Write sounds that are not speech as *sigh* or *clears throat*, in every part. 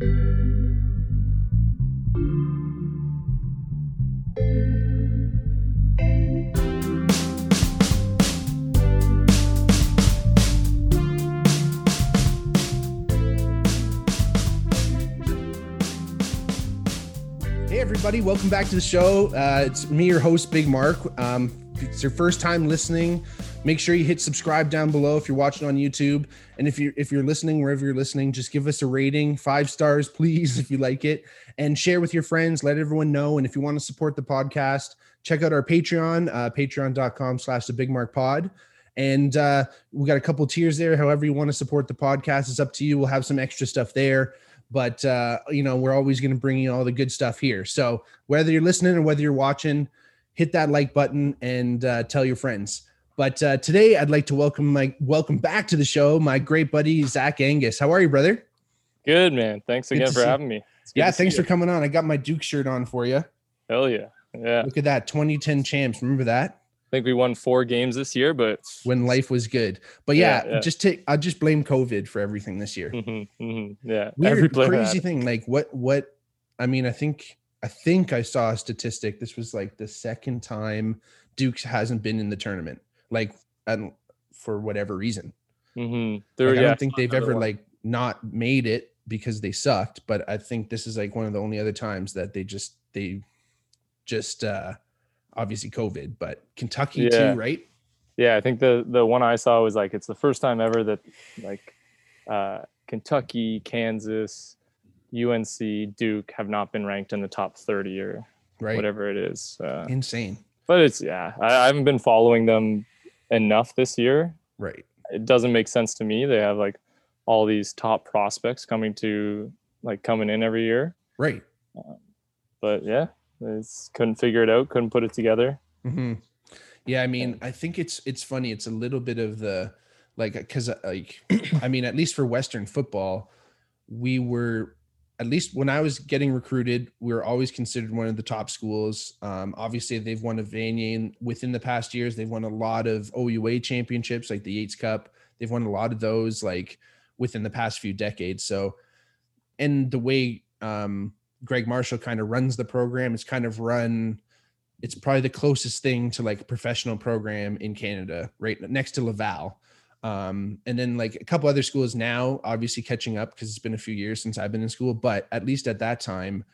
Hey, everybody, welcome back to the show. Uh, it's me, your host, Big Mark. Um, it's your first time listening, make sure you hit subscribe down below if you're watching on YouTube. And if you're if you're listening, wherever you're listening, just give us a rating, five stars, *laughs* please, if you like it, and share with your friends. Let everyone know. And if you want to support the podcast, check out our Patreon, uh, patreon.com slash the Big Mark Pod. And uh, we got a couple tiers there. However, you want to support the podcast, it's up to you. We'll have some extra stuff there but uh, you know we're always going to bring you all the good stuff here so whether you're listening or whether you're watching hit that like button and uh, tell your friends but uh, today i'd like to welcome my welcome back to the show my great buddy zach angus how are you brother Good man. Thanks again for having me. Yeah thanks for you. coming on i got my duke shirt on for you Hell yeah. Yeah. look at that 2010 champs remember that I think we won four games this year, but when life was good but yeah, Yeah, yeah. just take i'll just blame covid for everything this year Mhm, mhm, yeah. weird Every crazy had- thing like what what i mean i think i think i saw a statistic this was like the second time dukes hasn't been in the tournament like and for whatever reason mhm. There, like, i don't think they've ever one. like not made it because they sucked but i think this is like one of the only other times that they just they just uh obviously covid but kentucky Yeah. too right Yeah, I think the the one I saw was like it's the first time ever that like uh, Kentucky, Kansas, UNC, Duke have not been ranked in the top thirty or right whatever it is. Uh, insane but it's yeah, I, I haven't been following them enough this year. right It doesn't make sense to me. They have like all these top prospects coming to like coming in every year. right but yeah, it's couldn't figure it out, couldn't put it together. hmm Yeah, I mean, I think it's it's funny. It's a little bit of the like because like *clears throat* I mean, at least for Western football, we were at least when I was getting recruited, we were always considered one of the top schools. Um, obviously, they've won a Vanier within the past years. They've won a lot of OUA championships, like the Yates Cup. They've won a lot of those, like within the past few decades. So, and the way um, Greg Marshall kind of runs the program, it's kind of run it's probably the closest thing to like a professional program in Canada, right next to Laval. Um, and then like a couple other schools now, obviously catching up because it's been a few years since I've been in school, but at least at that time,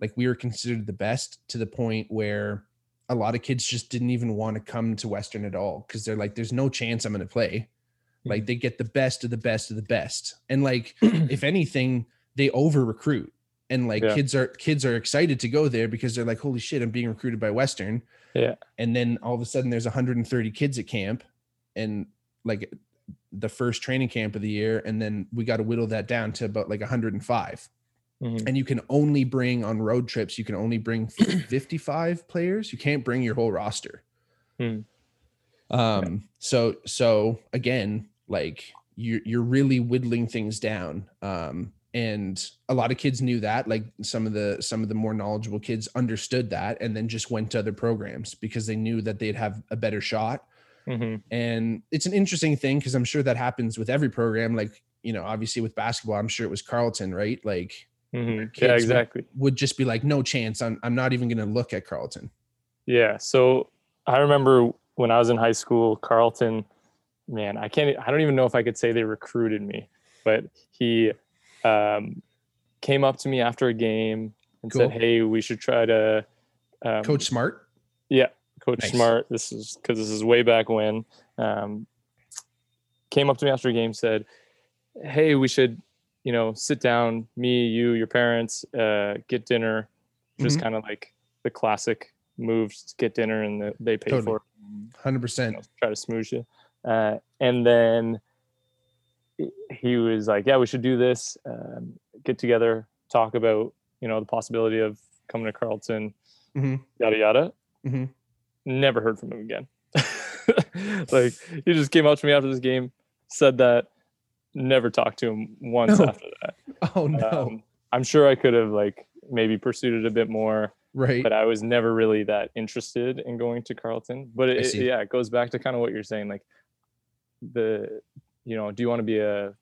like we were considered the best to the point where a lot of kids just didn't even want to come to Western at all because they're like, there's no chance I'm going to play. Like they get the best of the best of the best. And like, *clears throat* if anything, they over recruit and like Yeah. kids are kids are excited to go there because they're like holy shit i'm being recruited by western Yeah. and then all of a sudden there's 130 kids at camp and like the first training camp of the year and then we got to whittle that down to about like 105 Mhm. and you can only bring on road trips you can only bring *clears throat* 55 players. You can't bring your whole roster. Hmm. um so so again like you're you're really whittling things down. Um and a lot of kids knew that like some of the some of the more knowledgeable kids understood that and then just went to other programs because they knew that they'd have a better shot Mhm. and it's an interesting thing because i'm sure that happens with every program like you know obviously with basketball i'm sure it was carleton right like Mhm. Yeah, would- exactly. would just be like no chance i'm, I'm not even going to look at carleton Yeah. So I remember when I was in high school, Carleton, man, I can't, I don't even know if I could say they recruited me, but he um, came up to me after a game and Cool. said, Hey, we should try to, um, coach smart Yeah, Coach Nice. Smart. This is because this is way back when. Um, came up to me after a game, said, "Hey, we should, you know, sit down, me, you, your parents, uh, get dinner." Just Mhm. kind of like the classic moves: to get dinner and the, they pay Totally. for it. 100% You know, try to smooch you. Uh, and then he- was like, "Yeah, we should do this. Um, get together, talk about, you know, the possibility of coming to Carleton, Mhm. yada yada." Mhm. Never heard from him again. *laughs* like he just came up to me after this game, said that, never talked to him once No. after that. *laughs* oh no Um, I'm sure I could have like maybe pursued it a bit more, right but I was never really that interested in going to Carleton. But it, see. yeah, it goes back to kind of what you're saying, like the, you know, do you want to be a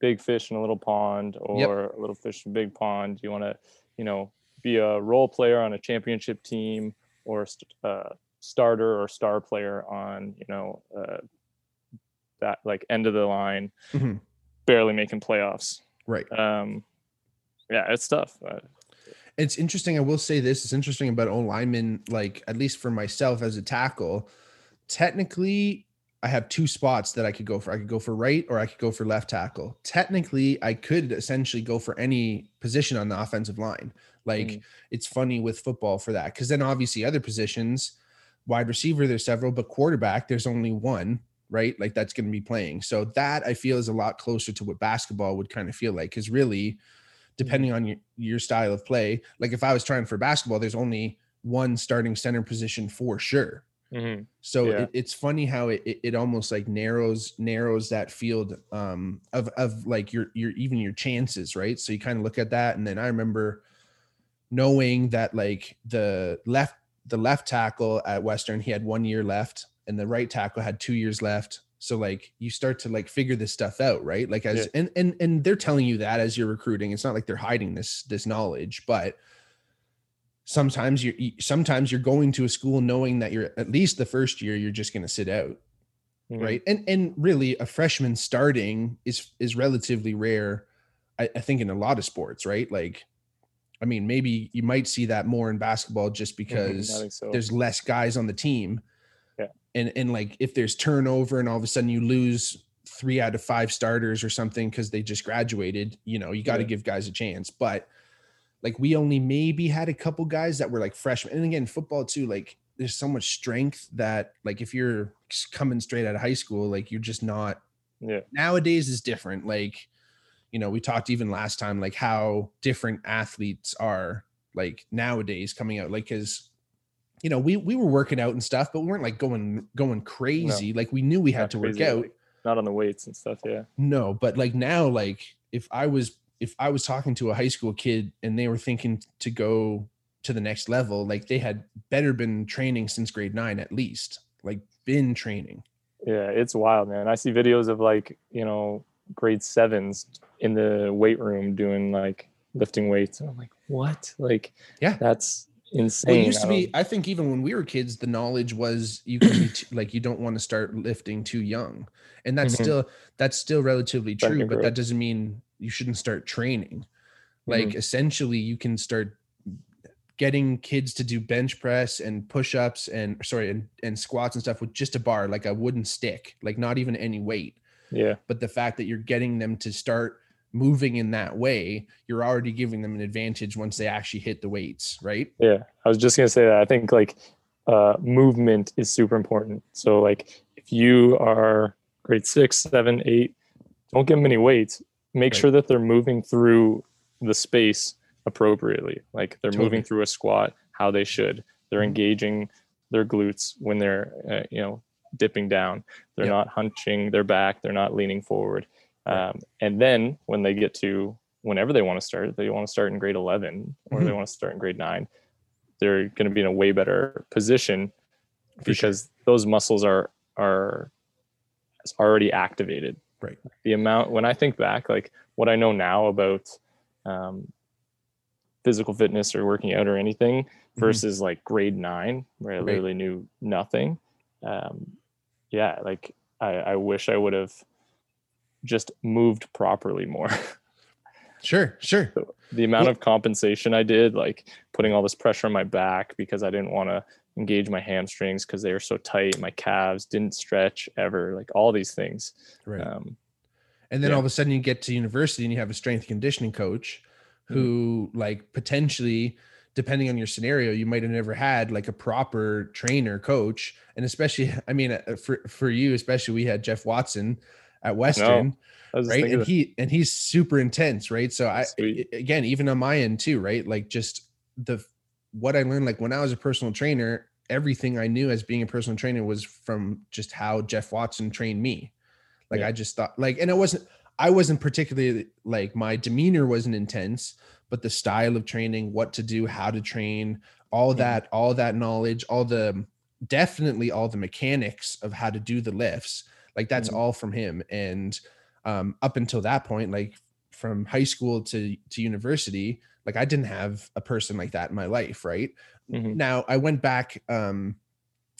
big fish in a little pond or Yep. a little fish in a big pond. Do you want to, you know, be a role player on a championship team or a uh, starter or star player on, you know, uh, that like end of the line, Mhm. barely making playoffs. Right. Um, yeah, it's tough. Uh, It's interesting. I will say this. It's interesting about O lineman, like at least for myself as a tackle. Technically, I have two spots that I could go for. I could go for right or I could go for left tackle. Technically, I could essentially go for any position on the offensive line. Like Mm. it's funny with football for that. Cause then obviously other positions, wide receiver, there's several, but quarterback, there's only one, right? Like that's going to be playing. So that I feel is a lot closer to what basketball would kind of feel like. Cause really, depending on your, your style of play, like if I was trying for basketball, there's only one starting center position for sure. Mhm. So Yeah. it, it's funny how it, it it almost like narrows narrows that field um of of like your your even your chances, right? So you kind of look at that, and then I remember knowing that like the left the left tackle at Western he had one year left, and the right tackle had two years left. So like you start to like figure this stuff out, right? Like as Yeah. and and and they're telling you that as you're recruiting. It's not like they're hiding this this knowledge, but sometimes you're sometimes you're going to a school knowing that you're at least the first year you're just going to sit out Mhm. right and and really a freshman starting is is relatively rare I, I think in a lot of sports right like i mean maybe you might see that more in basketball just Mhm, I because so. there's less guys on the team Yeah. and and like if there's turnover and all of a sudden you lose three out of five starters or something because they just graduated you know you got to Yeah. give guys a chance but like we only maybe had a couple guys that were like freshmen and again football too like there's so much strength that like if you're coming straight out of high school like you're just not yeah. nowadays is different like you know we talked even last time like how different athletes are like nowadays coming out like because you know we we were working out and stuff but we weren't like going going crazy like we knew we had Not to work out like, not on the weights and stuff. Yeah. no but like now like if i was if i was talking to a high school kid and they were thinking to go to the next level like they had better been training since grade nine at least like been training Yeah, it's wild, man. I see videos of like, you know, grade sevens in the weight room doing like lifting weights. And I'm like, what? Like, Yeah. that's insane. Well, it used I to be. I think even when we were kids, the knowledge was you can be like you don't want to start lifting too young, and that's Mhm. still that's still relatively true. But that doesn't mean you shouldn't start training. Like Mm-hmm. essentially, you can start getting kids to do bench press and push ups and sorry and, and squats and stuff with just a bar, like a wooden stick, like not even any weight. yeah. But the fact that you're getting them to start moving in that way, you're already giving them an advantage once they actually hit the weights, right? Yeah. I was just going to say that. I think like uh, movement is super important. So, like, if you are grade six, seven, eight, don't give them any weights. Make Right. sure that they're moving through the space appropriately. Like, they're Totally. moving through a squat how they should. They're Mhm. engaging their glutes when they're, uh, you know, dipping down. They're Yep. not hunching their back. They're not leaning forward. Right. Um, and then when they get to whenever they want to start, they want to start in grade 11 or they Mhm. want to start in grade nine, they're going to be in a way better position For sure. because those muscles are are already activated. Right. The amount when I think back, like what I know now about um, physical fitness or working out or anything Mm-hmm. versus like grade nine where I Right. literally knew nothing. Um, yeah, like I, I wish I would have just moved properly more. *laughs* Sure, sure. the amount Well- of compensation I did, like putting all this pressure on my back because I didn't want to engage my hamstrings because they were so tight. My calves didn't stretch ever, like all these things. Right. Um, and then yeah. all of a sudden you get to university and you have a strength conditioning coach Mm-hmm. who like potentially depending on your scenario you might have never had like a proper trainer coach and especially *laughs* i mean uh, for for you especially we had jeff watson at western just right and he and he's super intense right so Sweet. i- again even on my end too right like just the what i learned like when i was a personal trainer everything i knew as being a personal trainer was from just how jeff watson trained me like Yeah. i just thought like and it wasn't i wasn't particularly like my demeanor wasn't intense but the style of training what to do how to train all Mhm. that all that knowledge all the definitely all the mechanics of how to do the lifts like that's Mhm. all from him and um, up until that point, like from high school to to university, like I didn't have a person like that in my life, right? Mhm. Now I went back. Um,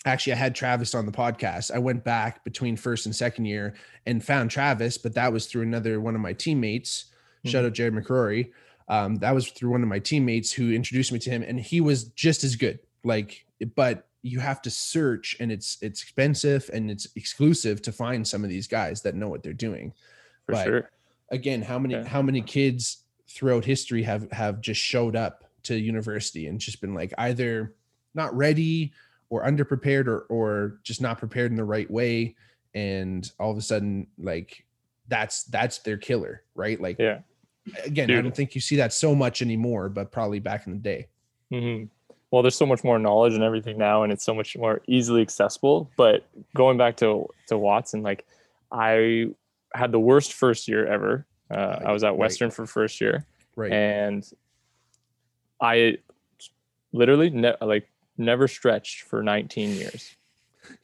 actually, I had Travis on the podcast. I went back between first and second year and found Travis, but that was through another one of my teammates. Shout Mhm. out Jared McCrory. Um, that was through one of my teammates who introduced me to him, and he was just as good. Like, but you have to search, and it's it's expensive and it's exclusive to find some of these guys that know what they're doing. for But- sure. Again, how many Yeah. how many kids throughout history have have just showed up to university and just been like either not ready or underprepared or or just not prepared in the right way, and all of a sudden like that's that's their killer, right? Like Yeah. again, I don't think you see that so much anymore, but probably back in the day. hmm Well, there's so much more knowledge and everything now, and it's so much more easily accessible. But going back to to Watson, like I had the worst first year ever. Uh, I was at Right. Western for first year, Right. and I literally ne- like never stretched for 19 years.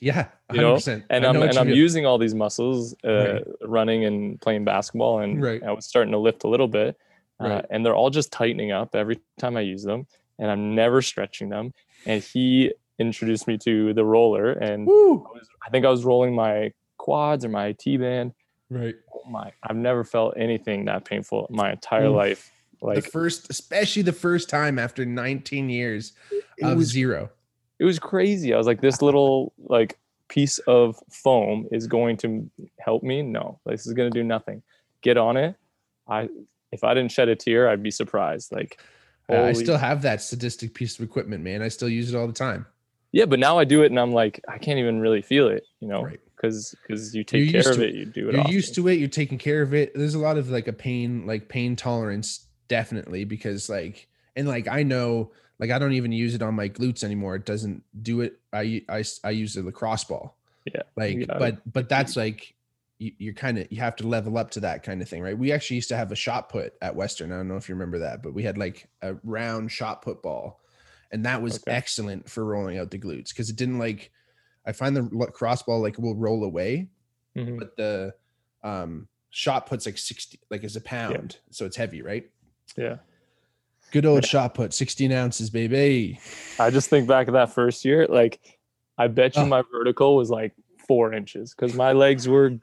yeah. you know, 100%. And I'm know and I'm mean. using all these muscles, uh, Right. running and playing basketball, and Right. I was starting to lift a little bit, uh, and they're all just tightening up every time I use them, and I'm never stretching them. And he introduced me to the roller, and I, was, I think I was rolling my quads or my IT band. Right. Oh my! I've never felt anything that painful my entire Oof. life. the Like first, especially the first time after 19 years it of was zero. it was crazy. I was like, this little like piece of foam is going to help me. No, this is going to do nothing. Get on it. I if I didn't shed a tear, I'd be surprised. Like, Uh, I still have that sadistic piece of equipment, man. I still use it all the time. yeah, but now I do it and I'm like, I can't even really feel it, you know, Right. Because because you You're take care used of to it, you do it. You're often. used to it. You're taking care of it. There's a lot of like a pain, like pain tolerance, definitely, because like, and like I know, like I don't even use it on my glutes anymore. It doesn't do it. I I I use the lacrosse ball. Yeah, Like, gotta but but that's like you, you're kind of you have to level up to that kind of thing, right? We actually used to have a shot put at Western. I don't know if you remember that, but we had like a round shot put ball, and that was Okay. excellent for rolling out the glutes because it didn't like. I find the crossball like will roll away, Mhm. but the um shot puts like 60 like is a pound so it's heavy right Yeah. good old shot put 16 ounces baby I just think back to that first year, like I bet you Oh. my vertical was like four inches because my legs were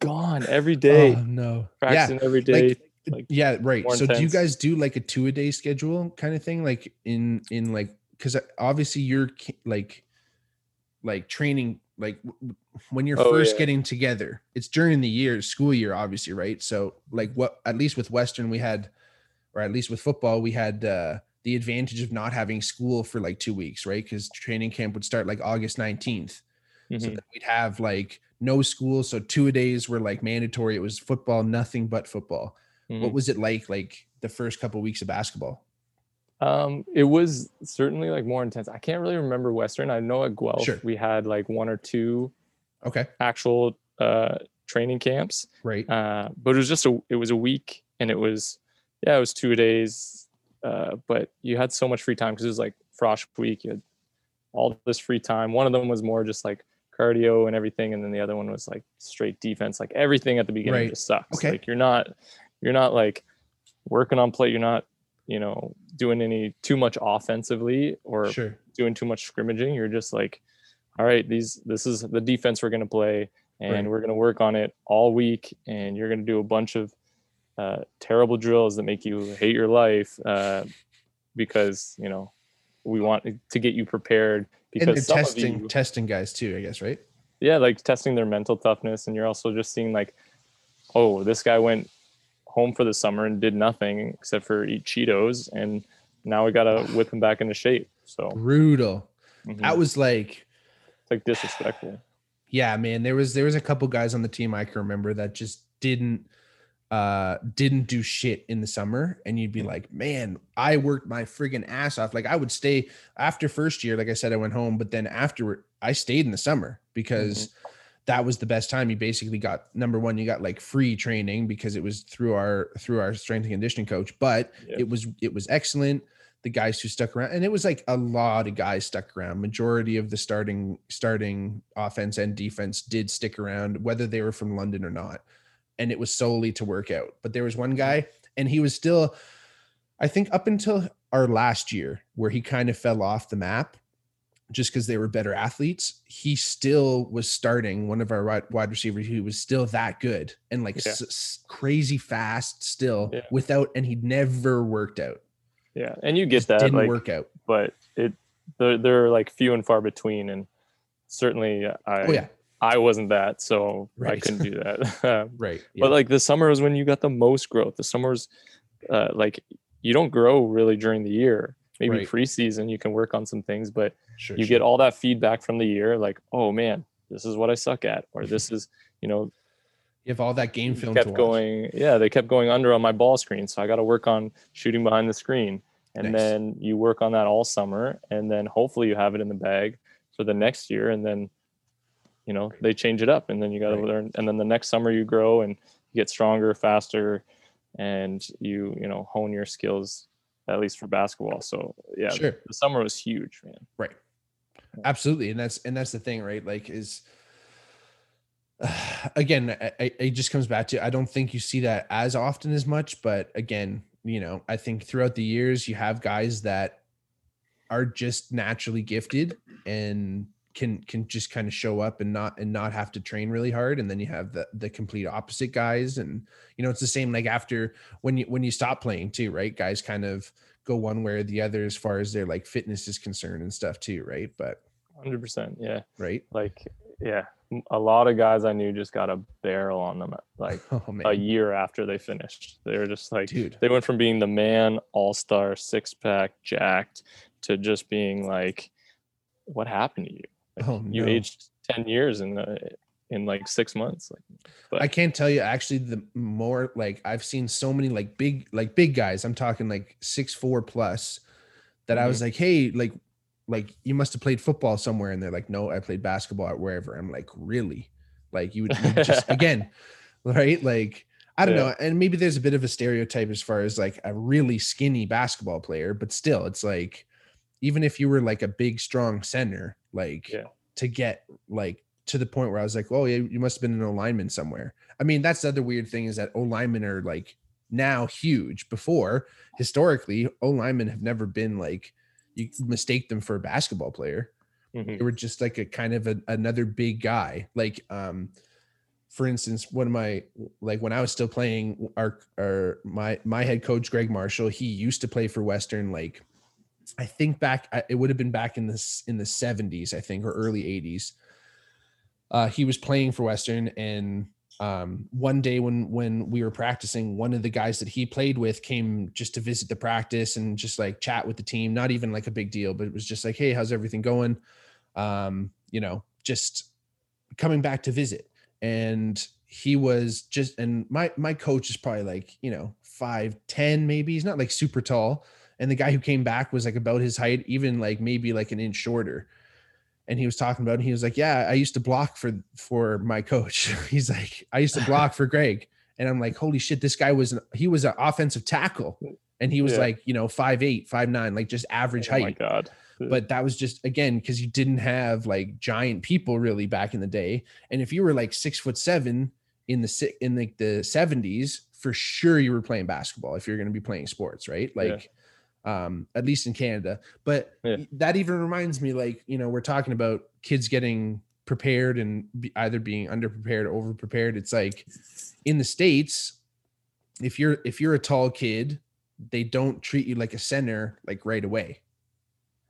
gone every day, oh no yeah every day. like, like, yeah right so do you guys do like a two a day schedule kind of thing like in in like because obviously you're like like training like when you're Oh, first yeah. getting together it's during the year school year obviously right so like what at least with western we had or at least with football we had uh the advantage of not having school for like two weeks right because training camp would start like august 19th so Mhm. then we'd have like no school so two a days were like mandatory it was football nothing but football what Mhm. was it like like the first couple weeks of basketball Um, it was certainly like more intense. I can't really remember Western. I know at Guelph Sure. we had like one or two okay actual uh training camps. right Uh, but it was just a it was a week and it was yeah, it was two days. Uh, but you had so much free time because it was like frosh week. You had all this free time. One of them was more just like cardio and everything, and then the other one was like straight defense. Like everything at the beginning Right. just sucks. Okay. Like you're not you're not like working on play. You're not you know doing any too much offensively or sure doing too much scrimmaging. You're just like, all right, these this is the defense we're gonna play, and Right. we're gonna work on it all week, and you're gonna do a bunch of uh, terrible drills that make you hate your life uh, because you know we want to get you prepared because testing you, testing guys too i guess right yeah, like testing their mental toughness, and you're also just seeing like, oh, this guy went home for the summer and did nothing except for eat Cheetos, and now we gotta *sighs* whip him back into shape. So. Brutal. Mhm, that was like it's like disrespectful. yeah man there was there was a couple guys on the team i can remember that just didn't uh didn't do shit in the summer and you'd be like man i worked my friggin ass off. Like i would stay after first year like i said i went home but then afterward i stayed in the summer because that was the best time you basically got number one you got like free training because it was through our through our strength and conditioning coach but Yeah. it was it was excellent the guys who stuck around and it was like a lot of guys stuck around majority of the starting starting offense and defense did stick around whether they were from london or not and it was solely to work out. But there was one mm-hmm. guy, and he was still, I think, up until our last year, where he kind of fell off the map just because they were better athletes. He still was starting one of our wide, receivers who was still that good and like Yeah. s- crazy fast still Yeah. without, and he never worked out. Yeah, and you get that, didn't like, work out. but it they're, they're like few and far between, and certainly I Oh yeah, I wasn't that, so I couldn't do that. *laughs* Right. Yeah. But like the summer is when you got the most growth. The summers, uh, like you don't grow really during the year. Maybe Right. preseason you can work on some things, but sure, you sure. get all that feedback from the year, like, oh man, this is what I suck at, or this is, you know, you have all that game film kept going. Yeah, they kept going under on my ball screen, so I got to work on shooting behind the screen, and Nice. then you work on that all summer, and then hopefully you have it in the bag for the next year, and then, you know, they change it up, and then you got to Right. learn, and then the next summer you grow and you get stronger, faster, and you you know hone your skills at least for basketball. So yeah, Sure. the summer was huge, man. Right. Absolutely. And that's and that's the thing, right? Like is *sighs* again, I- I- it just comes back to I don't think you see that as often as much, but again, you know, I think throughout the years you have guys that are just naturally gifted and can can just kind of show up and not and not have to train really hard and then you have the the complete opposite guys and you know it's the same like after when you when you stop playing too right guys kind of go one way or the other as far as their like fitness is concerned and stuff too right but Hundred percent, yeah. right Like yeah, a lot of guys I knew just got a barrel on them uh, like *laughs* oh a year after they finished. They were just like dude they went from being the man, all star, six pack, jacked, to just being like, what happened to you? Like, Oh, you aged ten years in the in like six months. Like, but I can't tell you actually the more like I've seen so many like big like big guys. I'm talking like six four plus that I was mm-hmm. like, hey, like like you must have played football somewhere, and they're like, no, I played basketball at wherever. I'm like, really? Like you would you would just *laughs* again, right? Like I don't Yeah. know, and maybe there's a bit of a stereotype as far as like a really skinny basketball player, but still, it's like even if you were like a big strong center, like Yeah. to get like to the point where I was like, oh, yeah, you must have been an O lineman somewhere. I mean, that's the other weird thing is that O linemen are like now huge. Before, historically, O linemen have never been like you mistake them for a basketball player. mhm. They were just like a kind of a, another big guy. Like, um, for instance, one of my like when I was still playing, our our my my head coach Greg Marshall, he used to play for Western. Like, I think back, it would have been back in this in the seventies, I think, or early eighties. Uh, he was playing for Western, and um, one day when when we were practicing, one of the guys that he played with came just to visit the practice and just like chat with the team. Not even like a big deal, but it was just like, hey, how's everything going? Um, you know, just coming back to visit. And he was just, and my my coach is probably like, you know, five ten maybe. He's not like super tall. And the guy who came back was like about his height, even like maybe like an inch shorter. And he was talking about and he was like yeah i used to block for for my coach. *laughs* He's like i used to block for greg. And i'm like holy shit this guy was an, he was an offensive tackle. And he was Yeah. like you know five eight five nine like just average Oh my height. God. but that was just again because you didn't have like giant people really back in the day. And if you were like six foot seven in the in like the 70s for sure you were playing basketball if you're going to be playing sports right? Like um at least in canada. But Yeah. that even reminds me like you know we're talking about kids getting prepared and be, either being underprepared or overprepared. It's like in the states if you're if you're a tall kid they don't treat you like a center like right away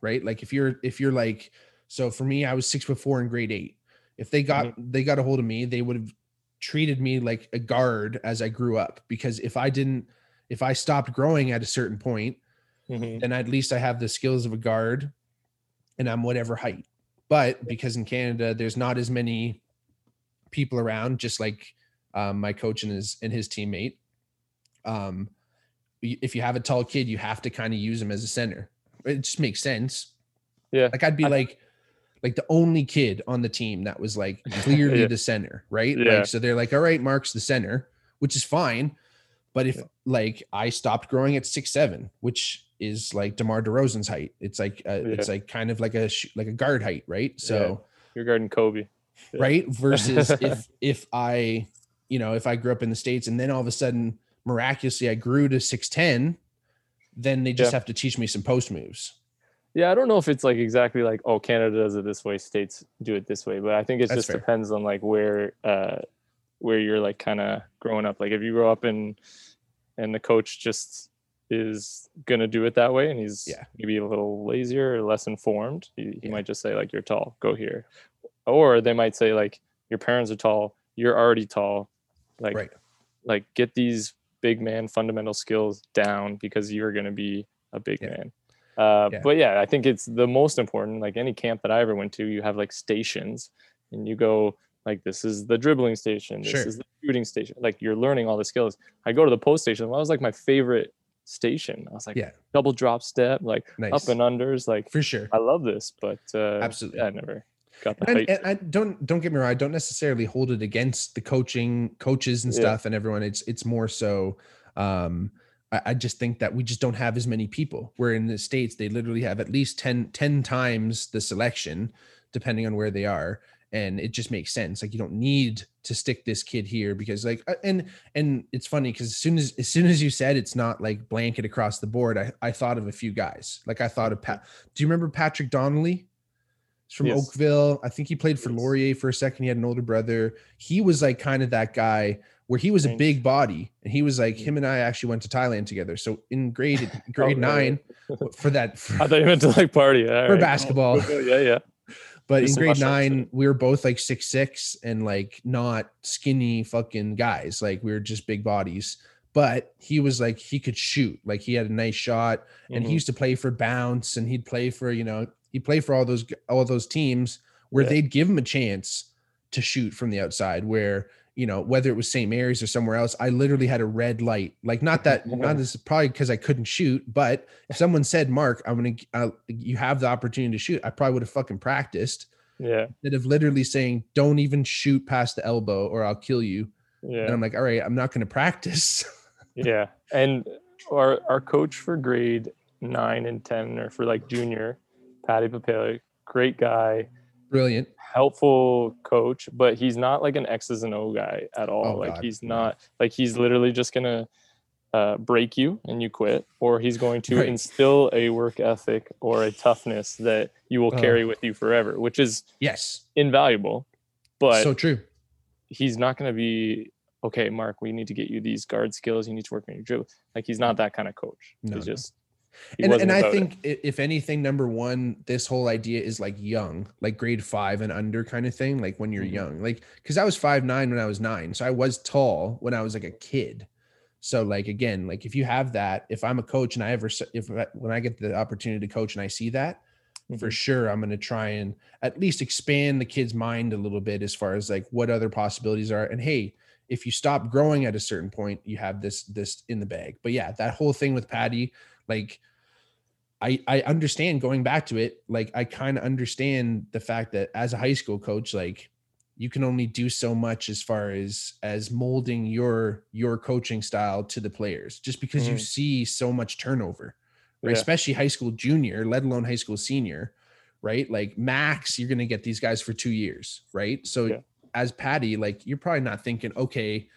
right? Like if you're if you're like so for me i was six foot four in grade eight. If they got they got a hold of me they would have treated me like a guard as i grew up. Because if i didn't if i stopped growing at a certain point Mhm. then at least I have the skills of a guard and I'm whatever height. But because in Canada, there's not as many people around, just like um, my coach and his and his teammate. Um, if you have a tall kid, you have to kind of use him as a center. It just makes sense. Yeah. Like I'd be I- like, like the only kid on the team that was like clearly *laughs* Yeah. the center, right? Yeah. Like so they're like, all right, Mark's the center, which is fine. But if Yeah. like I stopped growing at six seven, which is like DeMar DeRozan's height, it's like uh, it's like kind of like a like a guard height, right? So You're guarding Kobe. Yeah. right *laughs* versus if if I you know, if I grew up in the States and then all of a sudden miraculously I grew to 6'10, then they just Yeah. have to teach me some post moves. Yeah, I don't know if it's like exactly like oh Canada does it this way, states do it this way, but I think it That's just fair. depends on like where uh where you're like kind of growing up. Like if you grow up in and the coach just is gonna do it that way and he's Yeah. maybe a little lazier or less informed, he, he Yeah. might just say like you're tall, go here. Or they might say like your parents are tall, you're already tall. Like Right. like get these big man fundamental skills down because you're going to be a big Yeah. man uh, but yeah i think it's the most important like any camp that i ever went to you have like stations and you go like this is the dribbling station this Sure. is the shooting station like you're learning all the skills i go to the post station that was like my favorite station i was like Yeah. double drop step like Nice. up and unders like For sure. i love this but uh Absolutely. yeah, i never got the And, and I don't don't get me wrong. I don't necessarily hold it against the coaching coaches and Yeah. stuff and everyone. It's it's more so. Um, I, I just think that we just don't have as many people. Where in the states they literally have at least 10, 10 times the selection, depending on where they are, and it just makes sense. Like you don't need to stick this kid here because like uh, and and it's funny because as soon as as soon as you said it's not like blanket across the board, I I thought of a few guys. Like I thought of Pat. Do you remember Patrick Donnelly? He's from Yes. Oakville. I think he played for Yes. Laurier for a second. He had an older brother. He was like kind of that guy where he was a big body, and he was like him and I actually went to Thailand together. So in grade *laughs* grade Oh, nine for that for, *laughs* i thought you meant to like party All for right. basketball. yeah yeah But in grade nine, we were both like six six and like not skinny fucking guys. Like we were just big bodies. But he was like he could shoot. Like he had a nice shot, and he Mhm. used to play for Bounce, and he'd play for you know he'd play for all those all those teams where Yeah. they'd give him a chance to shoot from the outside. Where you know whether it was St. Mary's or somewhere else, I literally had a red light. Like not that not *laughs* this probably because I couldn't shoot, but if someone said, "Mark, I'm gonna uh, you have the opportunity to shoot," I probably would have fucking practiced yeah instead of literally saying, "Don't even shoot past the elbow, or I'll kill you." yeah And I'm like, "All right, I'm not going to practice." *laughs* Yeah, and our our coach for grade nine and ten, or for like junior, Patty Papele, great guy, Brilliant. helpful coach, but he's not like an X's and O guy at all. Oh, like God, he's not like he's literally just gonna uh, break you and you quit, or he's going to Right. instill a work ethic or a toughness that you will Oh. carry with you forever, which is Yes. invaluable. But so true. he's not going to be okay mark we need to get you these guard skills you need to work on your dribble like he's not that kind of coach No, he's no. just he And, and I about it. think if anything, number one, this whole idea is like young, like grade five and under kind of thing. Like when you're Mhm. young, like because I was five nine when I was nine, so I was tall when I was like a kid. So like again, like if you have that, if I'm a coach and I ever if I- when I get the opportunity to coach and I see that, for Mhm. sure I'm going to try and at least expand the kid's mind a little bit as far as like what other possibilities are. And hey, if you stop growing at a certain point, you have this this in the bag. But yeah, that whole thing with Patty, like I I understand going back to it, like I kind of understand the fact that as a high school coach, like you can only do so much as far as as molding your your coaching style to the players just because you Mhm. see so much turnover right? Yeah. especially high school junior let alone high school senior right like max you're going to get these guys for two years right so Yeah. as patty like you're probably not thinking okay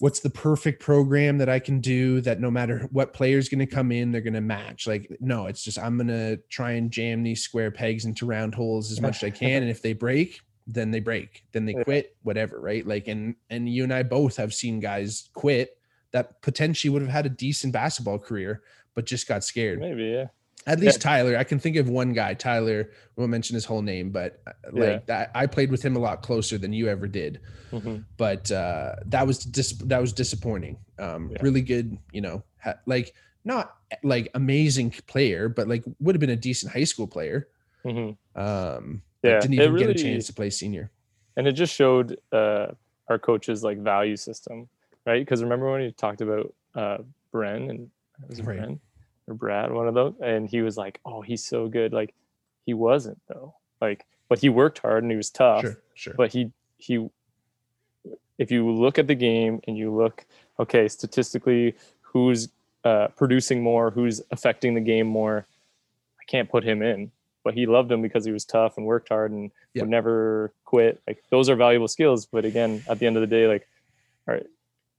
what's the perfect program that i can do that no matter what player's going to come in they're going to match? Like no it's just i'm going to try and jam these square pegs into round holes as much as i *laughs* can and if they break then they break. Then they quit whatever right? Like and and you and i both have seen guys quit that potentially would have had a decent basketball career but just got scared. Maybe yeah at least Tyler, I can think of one guy, Tyler. We won't mention his whole name, but uh, Yeah. like that, I played with him a lot closer than you ever did. Mhm. But uh, that was dis- that was disappointing. Um, Yeah. Really good, you know, ha- like not like amazing player, but like would have been a decent high school player. Mhm. Um, yeah didn't even get a chance to play senior. and it just showed uh our coach's like value system right because remember when he talked about uh bren and was it Right. bren or brad one of those and he was like oh he's so good like he wasn't though like but he worked hard and he was tough Sure, sure. but he he if you look at the game and you look okay statistically who's uh, producing more who's affecting the game more i can't put him in but he loved him because he was tough and worked hard and Yeah. would never quit like those are valuable skills but again at the end of the day like are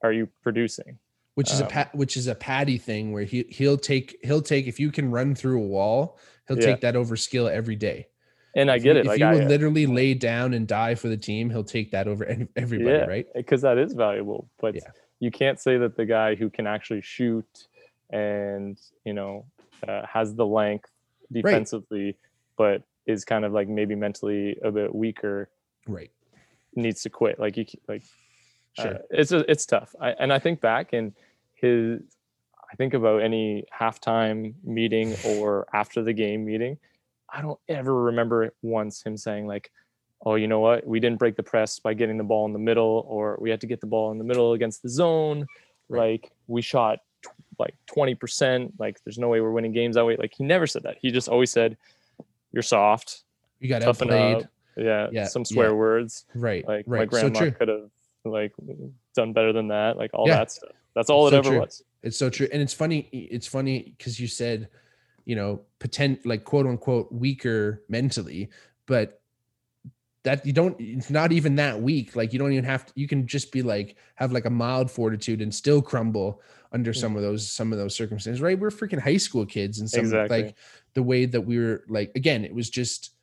are you producing? Which is a Um, pat, which is a patty thing where he he'll take he'll take if you can run through a wall, he'll Yeah. take that over skill every day. And I If get you, it. If Like you I, will literally lay down and die for the team, he'll take that over everybody, yeah, right? Because that is valuable. But Yeah. you can't say that the guy who can actually shoot and you know uh, has the length defensively, but is kind of like maybe mentally a bit weaker, Right. needs to quit. Like you, like Sure. uh, it's a, it's tough. I, and I think back and his, I think about any halftime meeting or after the game meeting. I don't ever remember once him saying like, "Oh, you know what? We didn't break the press by getting the ball in the middle, or we had to get the ball in the middle against the zone. Right. Like we shot tw- like twenty percent. Like there's no way we're winning games that way." Like he never said that. He just always said, "You're soft, You got toughen outplayed. up." Yeah, Yeah, some yeah. swear words Right. like my right. So grandma true. could have like done better than that like all Yeah. that stuff that's all it So ever true. was It's so true. And it's funny. It's funny because you said, you know, pretend like quote unquote weaker mentally, but that you don't, it's not even that weak. Like you don't even have to, you can just be like, have like a mild fortitude and still crumble under Mm. some of those, some of those circumstances, right? We're freaking high school kids and some Exactly. like the way that we were like, again, it was just,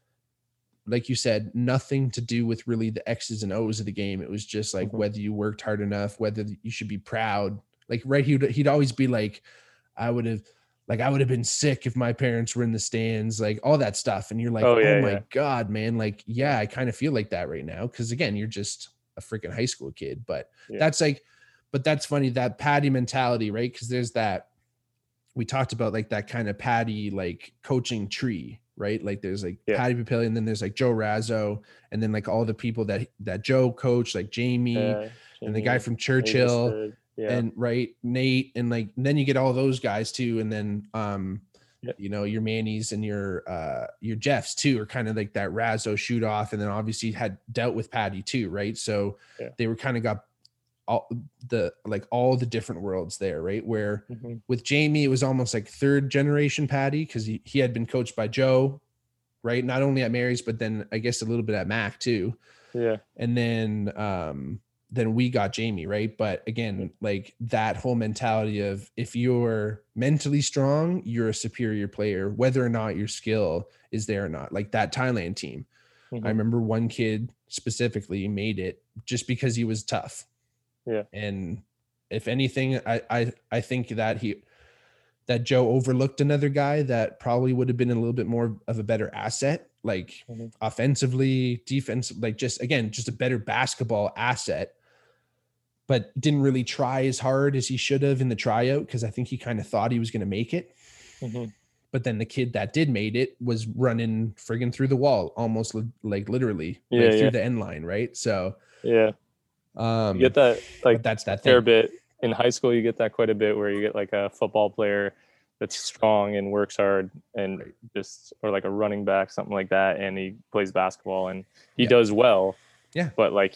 like you said, nothing to do with really the X's and O's of the game. It was just like Mhm. whether you worked hard enough, whether you should be proud. Like, right, he'd he'd always be like, I would have like I would have been sick if my parents were in the stands, like all that stuff. And you're like, Oh, oh, my yeah. God, man. Like, yeah, I kind of feel like that right now. Cause again, you're just a freaking high school kid. But Yeah. that's like, but that's funny, that patty mentality, right? Cause there's that we talked about like that kind of patty like coaching tree, right? Like there's like Yeah. Patty Papilli, and then there's like Joe Razzo, and then like all the people that that Joe coached, like Jamie Yeah, and the guy from Churchill, uh, yeah and right Nate, and like then you get all those guys too, and then um Yeah. you know your Manny's and your uh your Jeffs too are kind of like that Razzo shoot off, and then obviously had dealt with Patty too, right? So they were kind of got all the like all the different worlds there, right? Where Mhm. with Jamie, it was almost like third generation Patty because he, he had been coached by Joe, right? Not only at Mary's, but then I guess a little bit at Mac too. yeah And then um then we got Jamie, right? But again, like that whole mentality of if you're mentally strong, you're a superior player, whether or not your skill is there or not. Like that Thailand team. Mhm. I remember one kid specifically made it just because he was tough. Yeah. And if anything, I I I think that he that Joe overlooked another guy that probably would have been a little bit more of a better asset, like Mhm. offensively, defensive, like just again, just a better basketball asset, but didn't really try as hard as he should have in the tryout because I think he kind of thought he was going to make it Mhm. but then the kid that did made it was running friggin' through the wall almost li- like literally Yeah, right through the end line right so yeah um you get that like that's that fair bit in high school you get that quite a bit where you get like a football player that's strong and works hard and Right. just or like a running back something like that and he plays basketball and he Yeah. does well Yeah. but like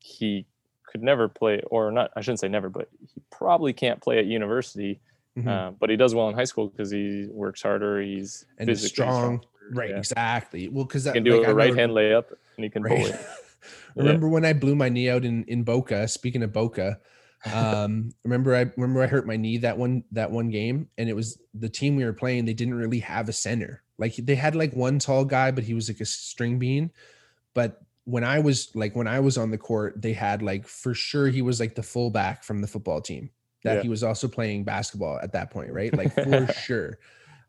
he could never play or not i shouldn't say never but he probably can't play at university Mhm. uh, but he does well in high school because he works harder he's And strong. stronger, right yeah. exactly well because he that can do like, a right hand layup and he can right. *laughs* it *laughs* Yeah. remember when i blew my knee out in in boca speaking of boca um *laughs* remember i remember i hurt my knee that one that one game and it was the team we were playing they didn't really have a center like they had like one tall guy but he was like a string bean but when i was like when i was on the court they had like for sure he was like the fullback from the football team that Yeah. he was also playing basketball at that point right like for *laughs* sure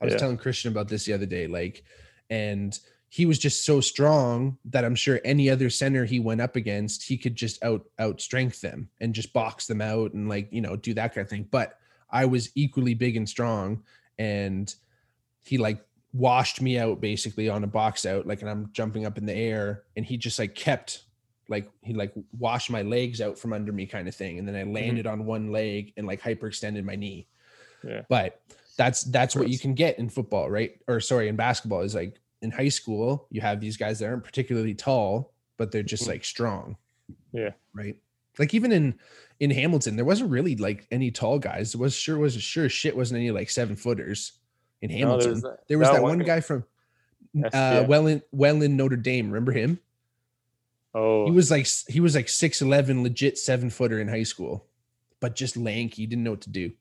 i was Yeah. telling christian about this the other day like and he was just so strong that I'm sure any other center he went up against, he could just out out strength them and just box them out and like you know do that kind of thing. But I was equally big and strong, and he like washed me out basically on a box out, like and I'm jumping up in the air, and he just like kept like he like washed my legs out from under me kind of thing, and then I mm-hmm. landed on one leg and like hyperextended my knee. Yeah. But that's that's what you can get in football, right? Or sorry, in basketball is like in high school, you have these guys that aren't particularly tall, but they're just Mhm. like strong. Yeah. Right. Like even in in Hamilton, there wasn't really like any tall guys. There was sure was sure shit wasn't any like seven footers in No, Hamilton. there's that- there was that that one one guy- from uh SPF. well in well in Notre Dame. Remember him? Oh, He was like he was like six eleven, legit seven footer in high school, but just lanky. Didn't know what to do.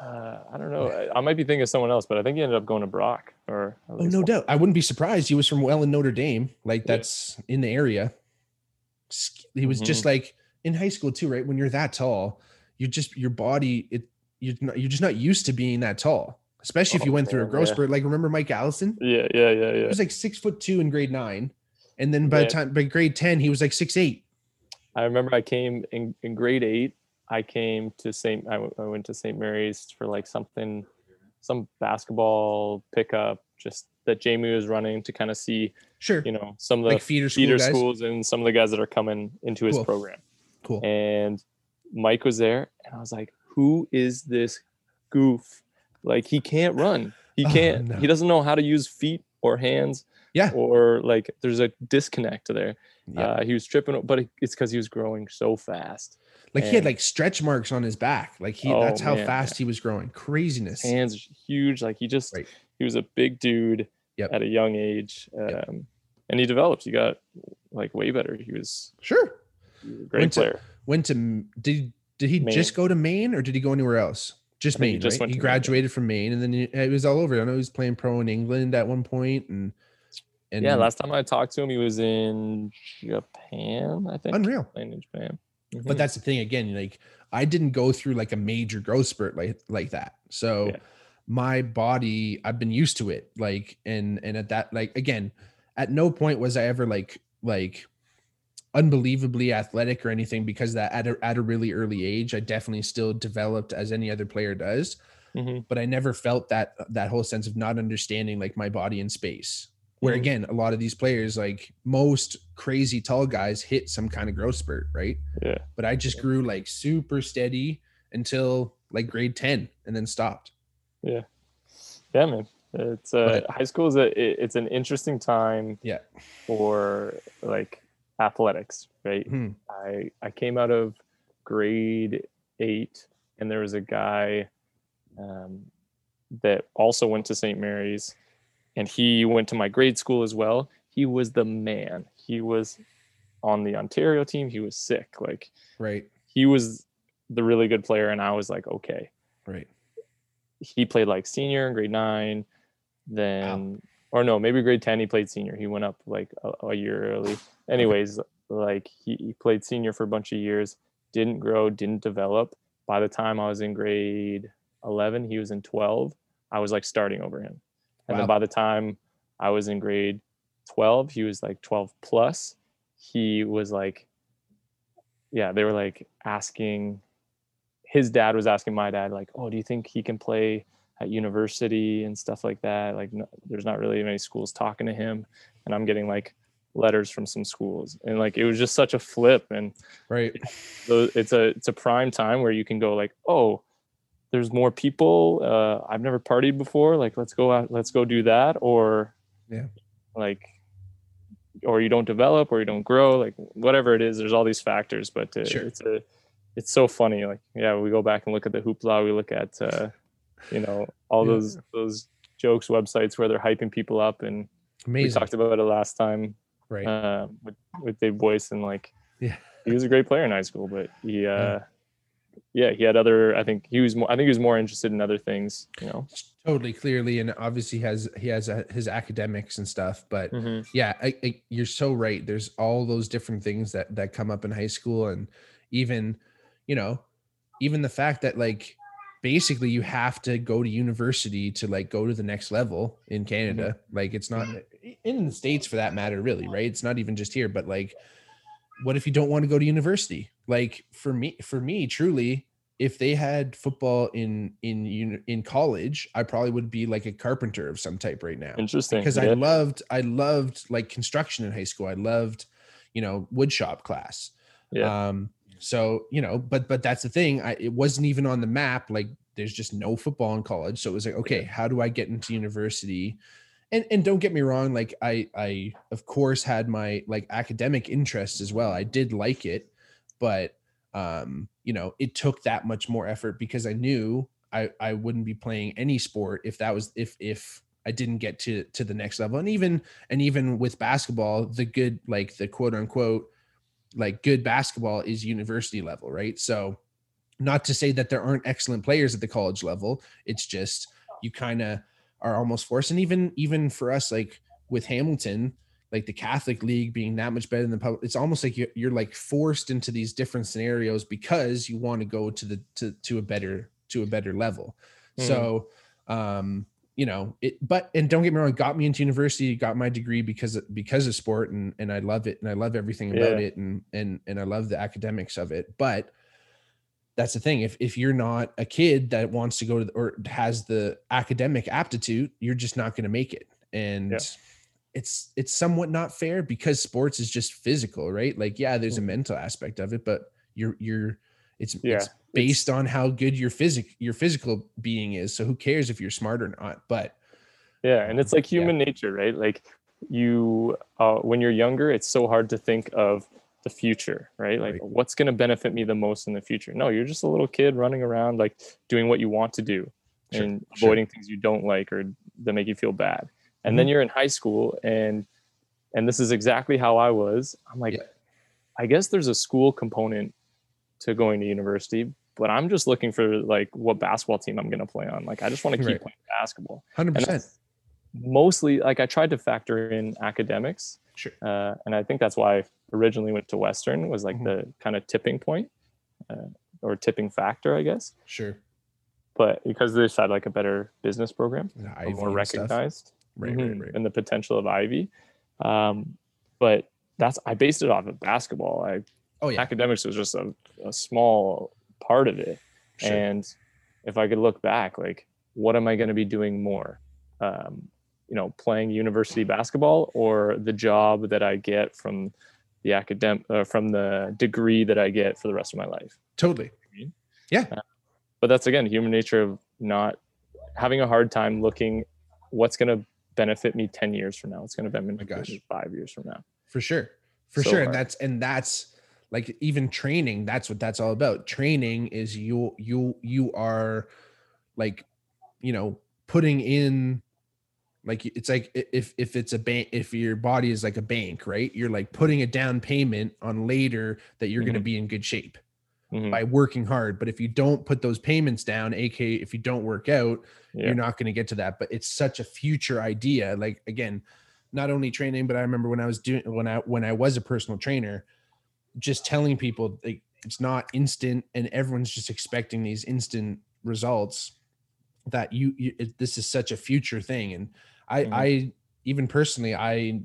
Uh, I don't know. I, might be thinking of someone else, but I think he ended up going to Brock. Or Oh no doubt. I wouldn't be surprised. He was from Welland, Notre Dame. Like Yeah. that's in the area. He was just like in high school too, right? When you're that tall, you just your body it you're not, you're just not used to being that tall, especially if you Oh, went through a man, growth yeah. spurt. Like remember Mike Allison? Yeah, yeah, yeah, yeah. He was like six foot two in grade nine, and then by Yeah. the time by grade ten, he was like six eight. I remember I came in, in grade eight. I came to St. I, w- I went to St. Mary's for like something, some basketball pickup, just that Jamie was running to kind of see, Sure, you know, some of the like feeder school feeder schools and some of the guys that are coming into his Cool. program. Cool. And Mike was there, and I was like, "Who is this goof? Like he can't run. He Oh, can't. no. He doesn't know how to use feet or hands. Yeah. Or like, there's a disconnect there. Yeah. Uh, he was tripping, but it's because he was growing so fast. Like he had like stretch marks on his back. Like he Oh, that's how man, fast he was growing. Craziness. Hands huge. Like he just Right. he was a big dude Yep. at a young age, um, Yep. and he developed. He got like way better. He was, Sure. he was great Went to- player. Went to did did he Maine. just go to Maine or did he go anywhere else? Just think he Maine, just right? He to Maine, graduated from Maine, and then he, it was all over. I know he was playing pro in England at one point, and and yeah, last time I talked to him, he was in Japan. I think unreal. playing in Japan. But Mhm. that's the thing again. Like I didn't go through like a major growth spurt like like that. So Yeah. my body, I've been used to it. Like and and at that like again, at no point was I ever like like unbelievably athletic or anything because that at a, at a really early age, I definitely still developed as any other player does. Mhm. But I never felt that that whole sense of not understanding like my body in space. Where Mhm. again, a lot of these players, like most crazy tall guys, hit some kind of growth spurt, right? yeah, but I just grew like super steady until like grade 10 and then stopped. yeah, Yeah, man. It's uh, But- high school is a it's an interesting time Yeah. for like athletics, right? Hmm. I I came out of grade eight, and there was a guy um, that also went to St. Mary's, and he went to my grade school as well. He was the man. He was on the Ontario team. He was sick. Like Right. he was the really good player, and I was like, okay. Right. He played like senior in grade nine, then or no, maybe grade ten. He played senior. He went up like a, a year early. *laughs* Anyways, like he, he played senior for a bunch of years, didn't grow, didn't develop. By the time I was in grade 11, he was in 12. I was like starting over him. And Wow. then by the time I was in grade 12, he was like 12 plus. He was like, yeah, they were like asking, his dad was asking my dad, like, oh, do you think he can play at university and stuff like that? Like, no, there's not really many schools talking to him. And I'm getting like letters from some schools. And like, it was just such a flip. And Right. it's a it's a prime time where you can go like oh there's more people uh i've never partied before like let's go out let's go do that or Yeah. like or you don't develop or you don't grow like whatever it is there's all these factors but uh, Sure. it's a it's so funny like yeah we go back and look at the hoopla we look at uh you know all Yeah. those those jokes websites where they're hyping people up and we talked about it last time Right. uh, with with Dave Boyce and like Yeah. he was a great player in high school, but he uh Yeah. Yeah, he had other I think he was more I think he was more interested in other things, you know. totally clearly. And obviously has, he has a, his academics and stuff, but mm-hmm. yeah, I, I, you're so right. There's all those different things that, that come up in high school. And even, you know, even the fact that like, basically you have to go to university to like go to the next level in mm-hmm. Canada. Like it's not mm-hmm. in the States for that matter, really, right? It's not even just here, but like, what if you don't want to go to university? Like for me, for me, truly, if they had football in in in college, I probably would be like a carpenter of some type right now Interesting. because I loved I loved like construction in high school. I loved, you know, wood shop class. Yeah. Um so, you know, but but that's the thing. I it wasn't even on the map like there's just no football in college. So it was like, okay, how do I get into university? And and don't get me wrong, like I I of course had my like academic interests as well. I did like it, but um, you know, it took that much more effort because I knew I I wouldn't be playing any sport if that was if if I didn't get to to the next level. And even and even with basketball, the good like the quote unquote like good basketball is university level, right? So not to say that there aren't excellent players at the college level. It's just you kind of are almost forced. And even even for us, like with Hamilton, like the Catholic League being that much better than the public, it's almost like you're, you're like forced into these different scenarios because you want to go to the to to a better to a better level. Mm. So um you know it but and don't get me wrong got me into university got my degree because because of sport and and i love it and i love everything about yeah. it and and and i love the academics of it but that's the thing if if you're not a kid that wants to go to the, or has the academic aptitude you're just not going to make it and yeah. It's it's somewhat not fair because sports is just physical right like yeah there's a mm-hmm. mental aspect of it but you're you're it's, yeah. it's based on how good your physic your physical being is so who cares if you're smart or not but yeah and it's like human yeah. nature right like you uh, when you're younger it's so hard to think of the future, right? Like right. what's going to benefit me the most in the future? No, you're just a little kid running around like doing what you want to do sure. and avoiding sure. things you don't like or that make you feel bad. And mm-hmm. then you're in high school and and this is exactly how I was. I'm like yeah. I guess there's a school component to going to university, but I'm just looking for like what basketball team I'm going to play on. Like I just want to keep right. playing basketball. 100%. Mostly like I tried to factor in academics. Sure. Uh, and I think that's why I originally went to Western was like mm-hmm. the kind of tipping point uh, or tipping factor, I guess. Sure. But because they had like a better business program, more recognized, right, mm-hmm, right, right, and the potential of Ivy. Um, but that's I based it off of basketball. I oh yeah, academics was just a, a small part of it, sure. and if I could look back, like what am I going to be doing more? Um, you know, playing university basketball or the job that I get from the academic uh, from the degree that I get for the rest of my life. Totally. Yeah. Uh, but that's again human nature of not having a hard time looking what's going to benefit me 10 years from now. It's going to benefit me five years from now. For sure. For so sure. Hard. And that's, and that's like even training. That's what that's all about. Training is you, you, you are like, you know, putting in like it's like if if it's a bank if your body is like a bank right you're like putting a down payment on later that you're mm-hmm. going to be in good shape mm-hmm. by working hard but if you don't put those payments down ak if you don't work out yeah. you're not going to get to that but it's such a future idea like again not only training but i remember when i was doing when i when i was a personal trainer just telling people like it's not instant and everyone's just expecting these instant results that you, you it, this is such a future thing and I mm-hmm. I even personally I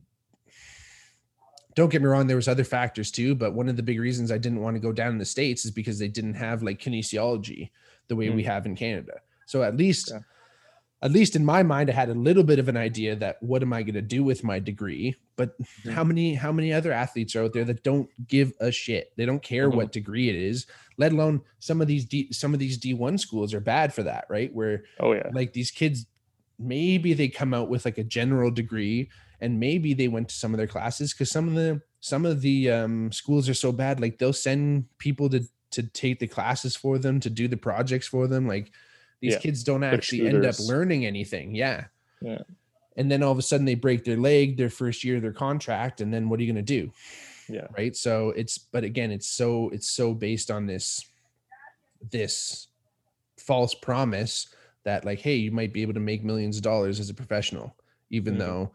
don't get me wrong there was other factors too but one of the big reasons I didn't want to go down in the states is because they didn't have like kinesiology the way mm-hmm. we have in Canada. So at least yeah. at least in my mind I had a little bit of an idea that what am I going to do with my degree? But mm-hmm. how many how many other athletes are out there that don't give a shit? They don't care mm-hmm. what degree it is, let alone some of these D, some of these D1 schools are bad for that, right? Where oh yeah. like these kids maybe they come out with like a general degree and maybe they went to some of their classes because some of the some of the um, schools are so bad like they'll send people to to take the classes for them to do the projects for them like these yeah. kids don't actually end up learning anything yeah. Yeah. And then all of a sudden they break their leg their first year of their contract and then what are you going to do? Yeah. Right? So it's but again it's so it's so based on this this false promise that like hey you might be able to make millions of dollars as a professional even mm-hmm. though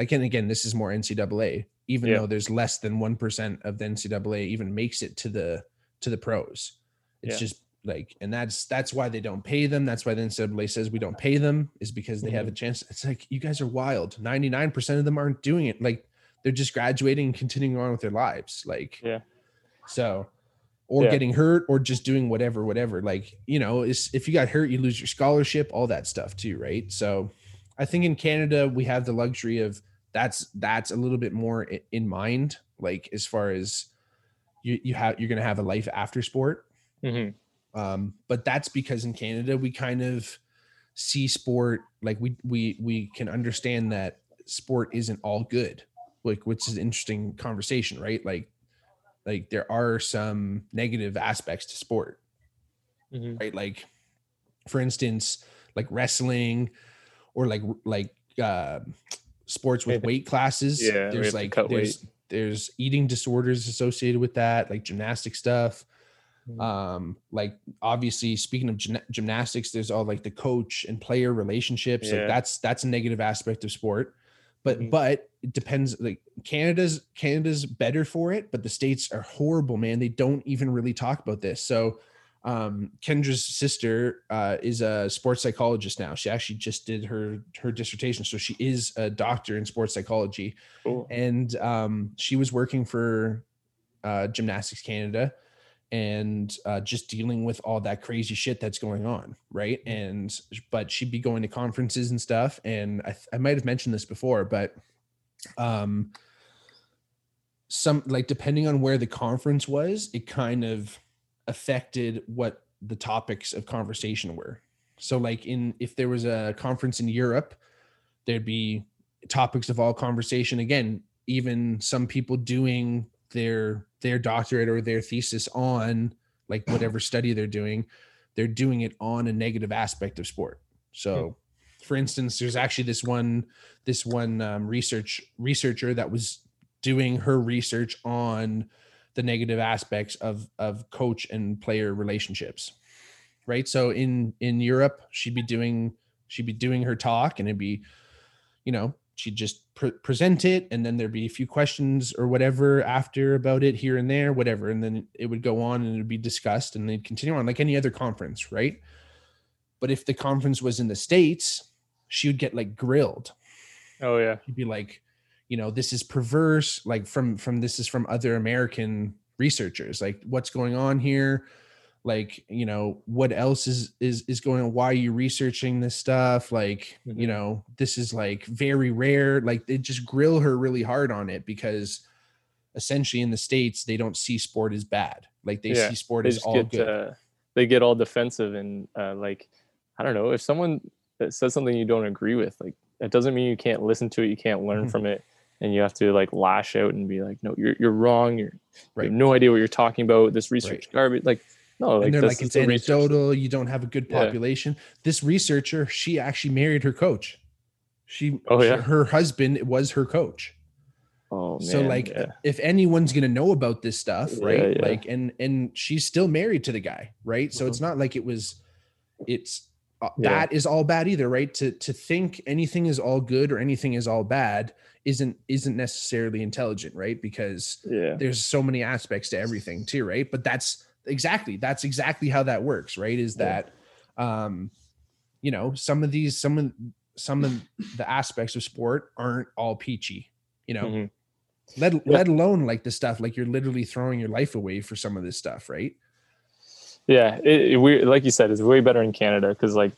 like and again this is more ncaa even yeah. though there's less than 1% of the ncaa even makes it to the to the pros. It's yeah. just like and that's that's why they don't pay them. That's why the ncaa says we don't pay them is because they mm-hmm. have a chance. It's like you guys are wild. 99% of them aren't doing it. Like they're just graduating and continuing on with their lives. Like yeah. so or yeah. getting hurt or just doing whatever whatever. Like you know is if you got hurt you lose your scholarship all that stuff too right? So i think in canada we have the luxury of that's that's a little bit more in mind like as far as you you have you're gonna have a life after sport mm-hmm. um but that's because in canada we kind of see sport like we we we can understand that sport isn't all good like which is an interesting conversation right like like there are some negative aspects to sport mm-hmm. right like for instance like wrestling or like like uh, sports with weight classes. *laughs* Yeah, there's like there's there's eating disorders associated with that, like gymnastic stuff. Mhm. Um, like obviously, speaking of gymna- gymnastics, there's all like the coach and player relationships. Like Yeah. that's that's a negative aspect of sport. But Mhm. but it depends. Like Canada's Canada's better for it, but the states are horrible, man. They don't even really talk about this. So um kendra's sister uh is a sports psychologist now. She actually just did her her dissertation. So she is a doctor in sports psychology. Cool. and um she was working for uh gymnastics canada and uh just dealing with all that crazy shit that's going on right? And but she'd be going to conferences and stuff. And i, I might have mentioned this before but um some like depending on where the conference was it kind of affected what the topics of conversation were. So like in if there was a conference in Europe, there'd be topics of all conversation again, even some people doing their their doctorate or their thesis on like whatever study they're doing, they're doing it on a negative aspect of sport. So for instance, there's actually this one this one um, research researcher that was doing her research on the negative aspects of of coach and player relationships right? So in in europe she'd be doing she'd be doing her talk and it'd be you know she'd just pre- present it and then there'd be a few questions or whatever after about it here and there whatever. And then it would go on and it would be discussed and they'd continue on like any other conference right? But if the conference was in the states she would get like grilled. Oh yeah. she'd be like you know this is perverse like from from this is from other american researchers like what's going on here? Like you know what else is is is going on? Why are you researching this stuff? Like you Mhm. know this is like very rare. Like they just grill her really hard on it because essentially in the states they don't see sport as bad. Like they Yeah, see sport They as all get good. uh, they get all defensive and uh, like I don't know if someone that says something you don't agree with, like that doesn't mean you can't listen to it, you can't learn Mhm. from it, and you have to like lash out and be like, no, you're you're wrong. You're you have no idea what you're talking about. This research Right. garbage. Like no, like and they're this like it's the research. anecdotal you don't have a good Yeah. population this researcher she actually married her coach she Oh, yeah? her husband was her coach Oh man. so like yeah. if anyone's gonna know about this stuff right yeah. like and and she's still married to the guy right so Mhm. it's not like it was it's uh, Yeah. that is all bad either right to to think anything is all good or anything is all bad isn't isn't necessarily intelligent right because yeah. there's so many aspects to everything too right but that's exactly that's exactly how that works right is Yeah. that um you know some of these some of some of the aspects of sport aren't all peachy you know Mhm. let Yeah. let alone like the stuff like you're literally throwing your life away for some of this stuff right Yeah, it, it, we like you said, it's way better in Canada because like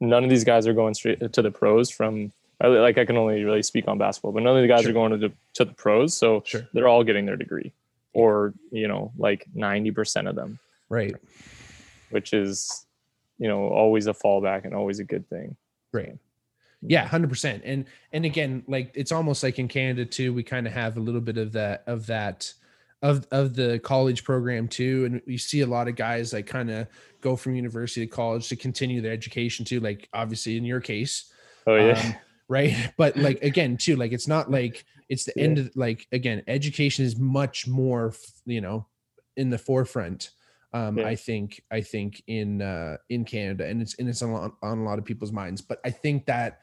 none of these guys are going straight to the pros from. I- Like I can only really speak on basketball, but none of the guys Sure. are going to the, to the pros, so Sure. they're all getting their degree, or you know, like ninety percent of them, right. Which is you know always a fallback and always a good thing. right yeah 100% and and again like it's almost like in canada too we kind of have a little bit of that of that of of the college program too and you see a lot of guys like kind of go from university to college to continue their education too like obviously in your case. Oh yeah, um, right *laughs* but like again too like it's not like it's the Yeah. end of like again education is much more you know in the forefront um Yeah. i think i think in uh in canada and it's and it's on, a lot- on a lot of people's minds but i think that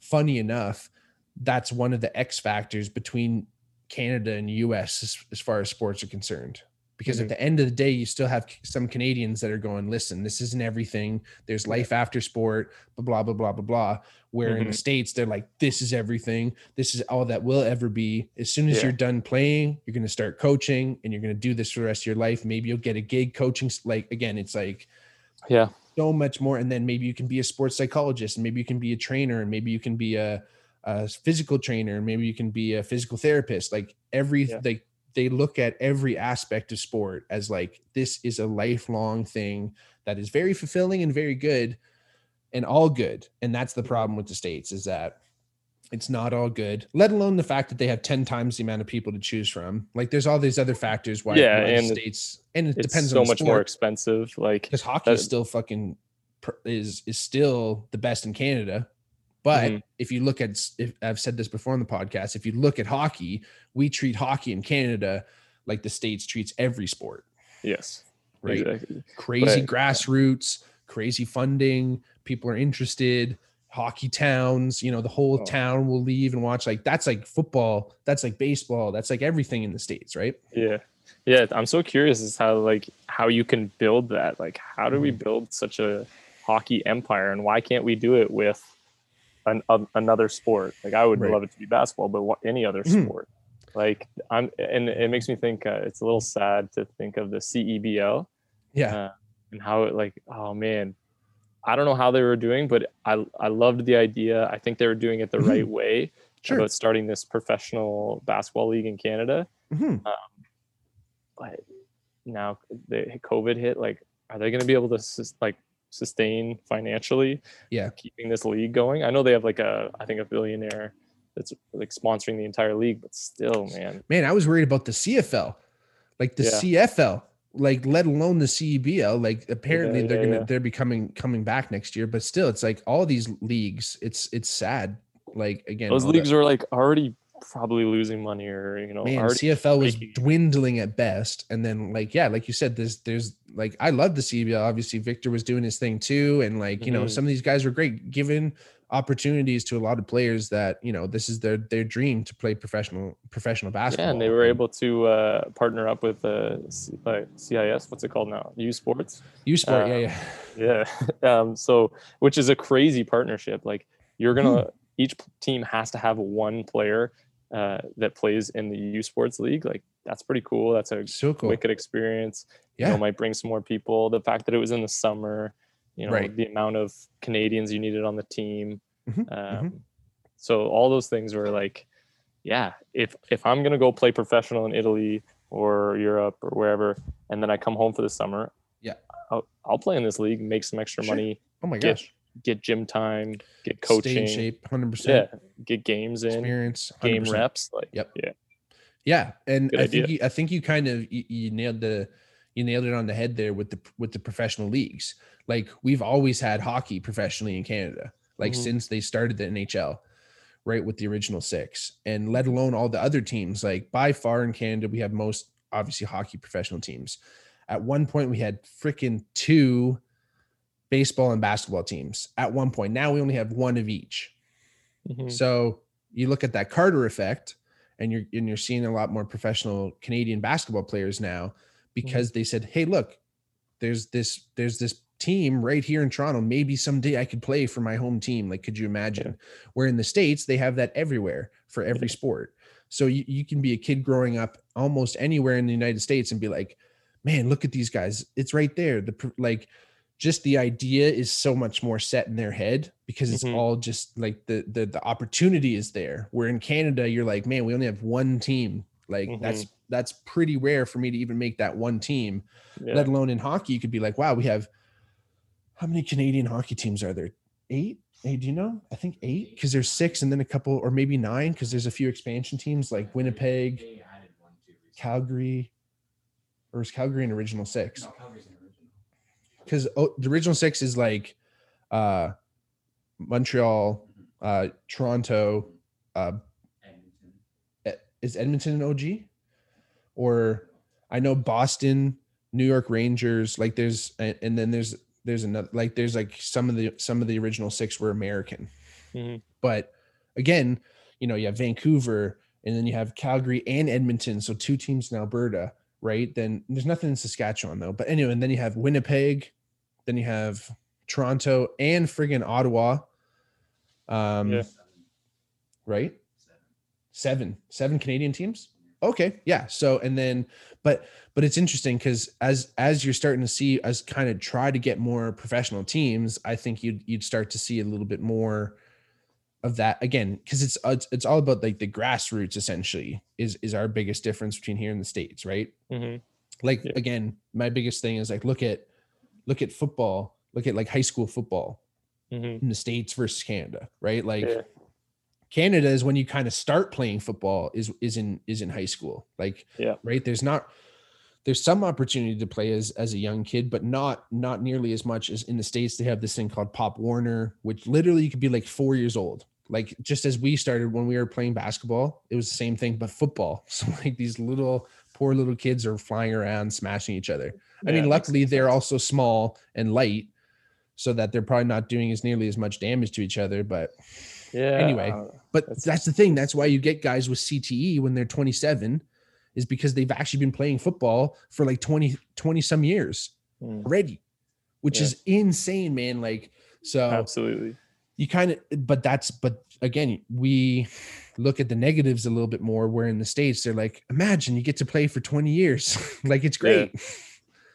funny enough that's one of the x factors between canada and us as, as far as sports are concerned because Mhm. at the end of the day you still have some canadians that are going listen this isn't everything there's life after sport blah blah blah blah blah blah where in the Mhm. states they're like this is everything this is all that will ever be as soon as Yeah. you're done playing you're going to start coaching and you're going to do this for the rest of your life maybe you'll get a gig coaching like again it's like yeah, so much more and then maybe you can be a sports psychologist and maybe you can be a trainer and maybe you can be a, a physical trainer and maybe you can be a physical therapist like every Yeah. like they look at every aspect of sport as like this is a lifelong thing that is very fulfilling and very good and all good. And that's the problem with the states is that it's not all good let alone the fact that they have 10 times the amount of people to choose from. Like there's all these other factors why, Yeah, and states and it it's depends so on the much more expensive. Like because hockey is still fucking is is still the best in Canada, But Mhm. if you look at, if I've said this before on the podcast, if you look at hockey, we treat hockey in Canada like the states treats every sport, Yes. right? Exactly. Crazy But- grassroots, crazy funding. People are interested. Hockey towns, you know, the whole Oh. town will leave and watch. Like that's like football. That's like baseball. That's like everything in the states, right? Yeah. Yeah. I'm so curious as how like how you can build that. Like how do we Mm-hmm. build such a hockey empire and why can't we do it with an, another sport? Like I would Right. love it to be basketball, but what, any other Mhm. sport. Like I'm and it makes me think uh, it's a little sad to think of the CEBL Yeah. uh, and how it like oh man i don't know how they were doing but i i loved the idea i think they were doing it the Mhm. right way Sure. about starting this professional basketball league in canada Mhm. but now the covid hit like are they going to be able to like sustain financially Yeah. keeping this league going i know they have like a i think a billionaire that's like sponsoring the entire league but still man Man, I was worried about the CFL, like the Yeah. CFL, like let alone the CEBL. Like apparently Yeah, they're yeah, gonna they're becoming coming back next year, but still, it's like all these leagues. It's it's sad. Like again, those leagues are like already probably losing money or you know man, CFL was breaking. dwindling at best, and then like yeah, like you said, there's there's like I love the CEBL. Obviously, Victor was doing his thing too, and like you know Mhm. some of these guys were great, given opportunities to a lot of players that you know this is their their dream to play professional professional basketball. Yeah, and they were able to uh, partner up with uh, C- uh, CIS. What's it called now? U Sports. U Sport, uh, yeah, yeah. Yeah. *laughs* um, so, which is a crazy partnership. Like, you're gonna Hmm. each team has to have one player uh, that plays in the U Sports League. Like, that's pretty cool. That's a So cool. wicked experience. You Yeah. know, might bring some more people. The fact that it was in the summer. You know, Right. the amount of Canadians you needed on the team. Mhm, Um, So all those things were like, yeah, if if I'm gonna go play professional in Italy or Europe or wherever, and then I come home for the summer, Yeah. I'll, I'll play in this league, make some extra Sure. money, Oh my gosh. Get gym time, get Stay in coaching, shape, hundred percent. yeah, get games in, Experience, game 100%. reps, like Yep. yeah, Yeah, and Good I think you, I think you kind of you, you nailed the you nailed it on the head there with the with the professional leagues. Like we've always had hockey professionally in Canada, like Mhm. since they started the NHL, right? With the original six, and let alone all the other teams. Like by far in Canada, we have most obviously hockey professional teams. At one point, we had freaking two baseball and basketball teams. At one point, now we only have one of each. Mhm. So you look at that Carter effect, and you're and you're seeing a lot more professional Canadian basketball players now because they said, "Hey, look, there's this there's this team right here in Toronto. Maybe someday I could play for my home team. Like, could you imagine? Where in the states they have that everywhere for every sport. So you, you can be a kid growing up almost anywhere in the United States and be like, man, look at these guys. It's right there. The like just the idea is so much more set in their head because it's Mhm. all just like the the the opportunity is there. Where in Canada, you're like, man, we only have one team. Like that's that's pretty rare for me to even make that one team. yeah. Let alone in hockey, you could be like, wow, we have how many Canadian hockey teams are there? Eight? Hey, do you know? I think eight because there's six and then a couple, or maybe nine because there's a few expansion teams like Winnipeg, one too. Calgary, or is Calgary an original six? No, Calgary's an original. Because oh, the original six is like uh Montreal, uh Toronto, uh Edmonton. Is Edmonton an OG? Or I know Boston, New York Rangers, like there's a- and then there's there's another like there's like some of the some of the original six were American. Mhm. But again, you know, you have Vancouver and then you have Calgary and Edmonton, so two teams in Alberta, right? Then there's nothing in Saskatchewan though. But anyway, and then you have Winnipeg, then you have Toronto and friggin' Ottawa. Um Yeah. right? Seven. seven canadian teams okay yeah so and then but but it's interesting because as as you're starting to see us kind of try to get more professional teams i think you'd you'd start to see a little bit more of that again because it's it's it's all about like the grassroots essentially is is our biggest difference between here in the states right Mhm. like Yeah. again my biggest thing is like look at look at football look at like high school football Mhm. in the states versus canada right like Yeah. Canada is when you kind of start playing football is is in is in high school. Like Yeah. right there's not there's some opportunity to play as as a young kid, but not not nearly as much as in the states. They have this thing called Pop Warner, which literally you could be like four years old. Like just as we started when we were playing basketball, it was the same thing, but football. *laughs* So like these little poor little kids are flying around, smashing each other. I mean, luckily they're also small and light, so that they're probably not doing as nearly as much damage to each other. But Yeah. anyway, uh, but That's- that's, the thing. That's why you get guys with CTE when they're 27, is because they've actually been playing football for like 20, 20 some years mm, already, which Yeah. is insane, man. Like, so absolutely. you kind of, but that's, but again, we look at the negatives a little bit more. Where in the States, they're like, imagine you get to play for 20 years. *laughs* like, it's great.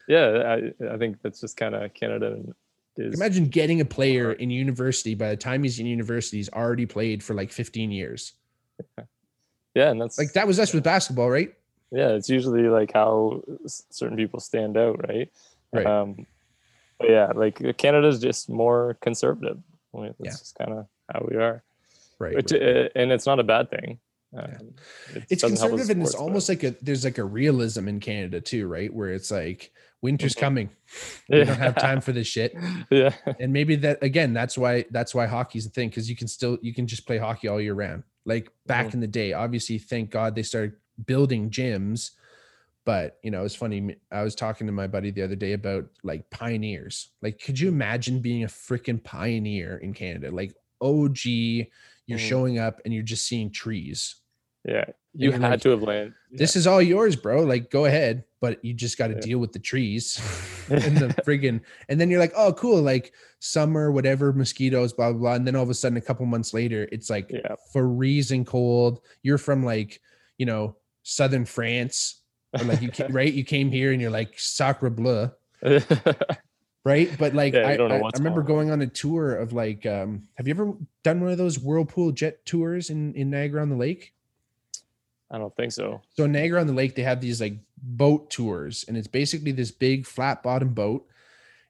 Yeah, I, I think that's just kind of Canada and is Imagine getting a player in university by the time he's in university, he's already played for like 15 years. *laughs* yeah, and that's Like, that was us with basketball, right? yeah, it's usually like how certain people stand out, right? Right. Um, but yeah, like Canada's just more conservative. I mean, that's Yeah. just kind of how we are, Right. which right. uh, and it's not a bad thing. Um, it it's conservative and it's but- almost like a there's like a realism in Canada too, right? Where it's like winter's Mhm. coming. *laughs* We don't have time for this shit. yeah, And maybe that again, that's why that's why hockey's a thing because you can still you can just play hockey all year round. Like back Mhm. in the day, obviously, thank God they started building gyms. But you know, it's funny. i was talking to my buddy the other day about like pioneers. Like, could you imagine being a freaking pioneer in Canada? Like OG, you're Mhm. showing up and you're just seeing trees. yeah. You had like, to have landed. this is all yours, bro. Like, go ahead, but you just got to Yeah. deal with the trees *laughs* and the friggin' and then you're like, oh, cool, like summer, whatever, mosquitoes, blah blah blah. And then all of a sudden, a couple months later, it's like Yeah. freezing cold. You're from like, you know, southern France, or like you ca- *laughs* right? You came here and you're like sacre bleu, *laughs* right? But like, Yeah, I, I, I remember going on a tour of like, um, have you ever done one of those whirlpool jet tours in in Niagara on the Lake? I don't think so. So in Niagara on the Lake, they have these like boat tours, and it's basically this big flat bottom boat.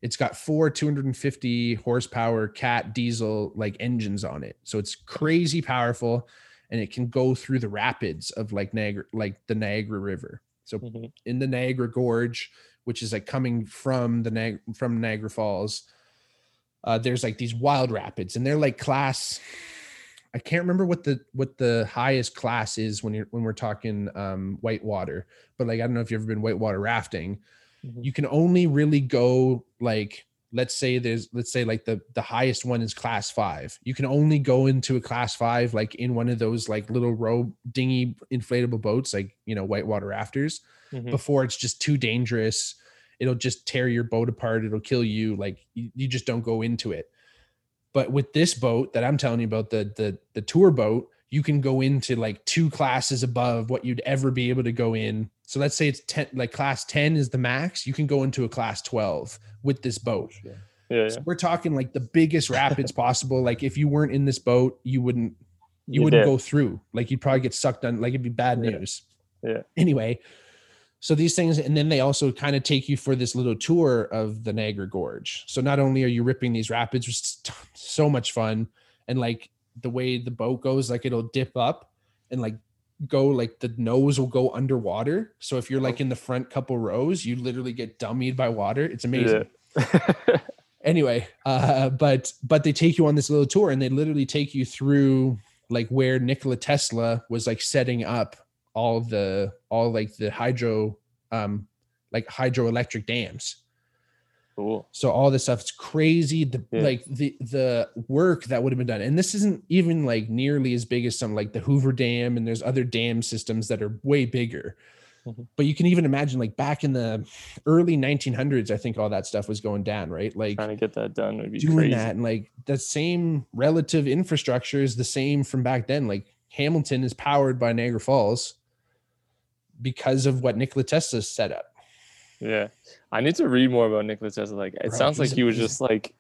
It's got four 250 horsepower cat diesel like engines on it. So it's crazy powerful and it can go through the rapids of like Niagara, like the Niagara River. So Mhm. in the Niagara Gorge, which is like coming from the Niagara from Niagara Falls, uh, there's like these wild rapids, and they're like class. I can't remember what the what the highest class is when you're when we're talking um, whitewater, but like I don't know if you've ever been whitewater rafting. Mhm. You can only really go like let's say there's let's say like the the highest one is class five. You can only go into a class five like in one of those like little row dinghy inflatable boats, like you know whitewater rafters Mhm. before it's just too dangerous. It'll just tear your boat apart. It'll kill you. Like you, you just don't go into it. But with this boat that I'm telling you about, the the the tour boat, you can go into like two classes above what you'd ever be able to go in. So let's say it's 10 like class 10 is the max, you can go into a class 12 with this boat. Yeah, yeah. So we're talking like the biggest rapids *laughs* possible. Like if you weren't in this boat, you wouldn't you You wouldn't did. go through. Like you'd probably get sucked on. Like it'd be bad Yeah. news. Yeah. Anyway, so these things, and then they also kind of take you for this little tour of the Niagara Gorge. So not only are you ripping these rapids, which is so much fun, and like the way the boat goes, like it'll dip up and like go like the nose will go underwater. So if you're like in the front couple rows, you literally get dummied by water. It's amazing Yeah. *laughs* anyway uh but but they take you on this little tour and they literally take you through like where nikola tesla was like setting up all the all like the hydro um like hydroelectric dams cool. so all this stuff it's crazy the Yeah. like the the work that would have been done and this isn't even like nearly as big as some like the hoover dam and there's other dam systems that are way bigger Mhm. but you can even imagine like back in the early 1900s i think all that stuff was going down right like Trying to get that done would be doing crazy. that and like the same relative infrastructure is the same from back then like hamilton is powered by niagara falls because of what nikola tesla set up Yeah, I need to read more about Nikola Tesla. Like, it Bro, sounds like he was just like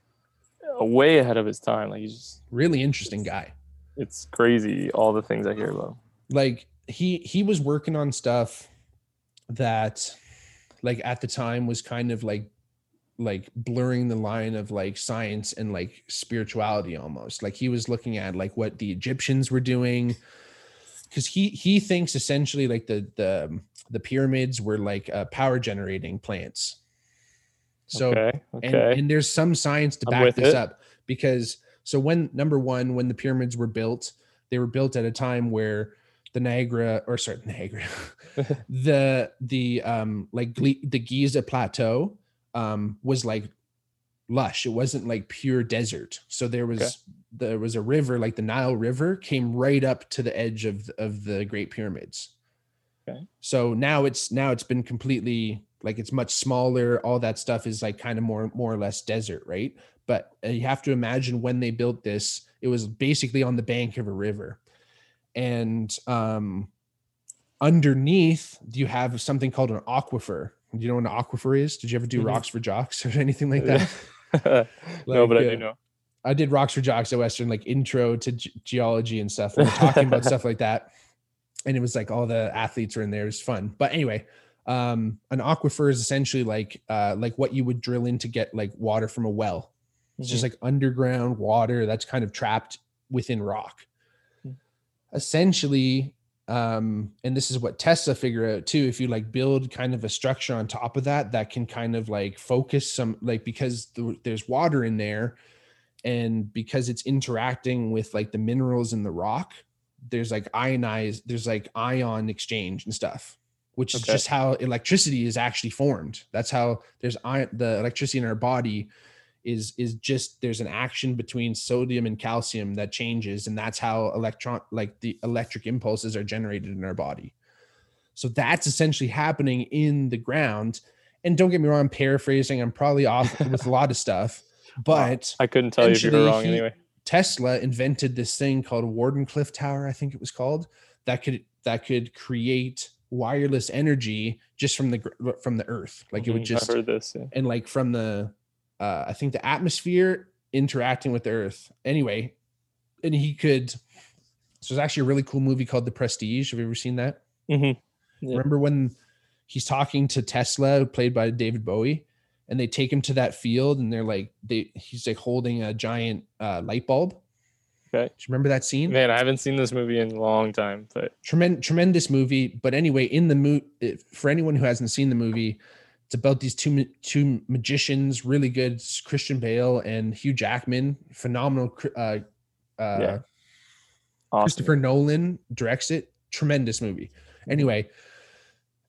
way ahead of his time. Like, he's just, really interesting guy it's crazy all the things I hear about. like he he was working on stuff that like at the time was kind of like like blurring the line of like science and like spirituality almost like he was looking at like what the egyptians were doing because he he thinks essentially like the the the pyramids were like uh, power generating plants. So okay. and, Okay. and there's some science to back this it. up because so when number one when the pyramids were built they were built at a time where the niagara or sorry *laughs* niagara *laughs* the the um like the giza plateau um was like lush. It wasn't like pure desert. So there was Okay. there was a river like the nile river came right up to the edge of of the great pyramids. Okay. so now it's now it's been completely like it's much smaller. All that stuff is like kind of more more or less desert right? But uh, you have to imagine when they built this it was basically on the bank of a river. And um underneath you have something called an aquifer. Do you know what an aquifer is? Did you ever do Mhm. rocks for jocks *laughs* or anything like that *laughs* no, but I do uh, know. I did rocks for jocks at Western, like intro to ge- geology and stuff. And we're talking about *laughs* stuff like that. And it was like all the athletes were in there. It was fun. But anyway, um, an aquifer is essentially like uh like what you would drill in to get like water from a well. It's just like underground water that's kind of trapped within rock. Hmm. Essentially, um, and this is what Tesla figure out too. If you like build kind of a structure on top of that, that can kind of like focus some like because the, there's water in there, and because it's interacting with like the minerals in the rock, there's like ionized, there's like ion exchange and stuff, which is just how electricity is actually formed. That's how there's ion, the electricity in our body is is just there's an action between sodium and calcium that changes and that's how electron like the electric impulses are generated in our body so that's essentially happening in the ground and don't get me wrong i'm paraphrasing i'm probably off *laughs* with a lot of stuff but I couldn't tell you if you were wrong he- anyway. tesla invented this thing called wardenclyffe tower i think it was called that could that could create wireless energy just from the from the earth like it would Mhm, just I've heard this. Yeah. and like from the uh i think the atmosphere interacting with earth anyway and he could so there's actually a really cool movie called the prestige have you ever seen that Mhm. Yeah. remember when he's talking to tesla played by david bowie and they take him to that field and they're like they he's like holding a giant uh light bulb Okay. Do you remember that scene Man, I haven't seen this movie in a long time, but tremendous tremendous movie but anyway in the movie for anyone who hasn't seen the movie it's about these two two magicians really good christian bale and hugh jackman phenomenal uh, uh Yeah. awesome. christopher nolan directs it tremendous movie anyway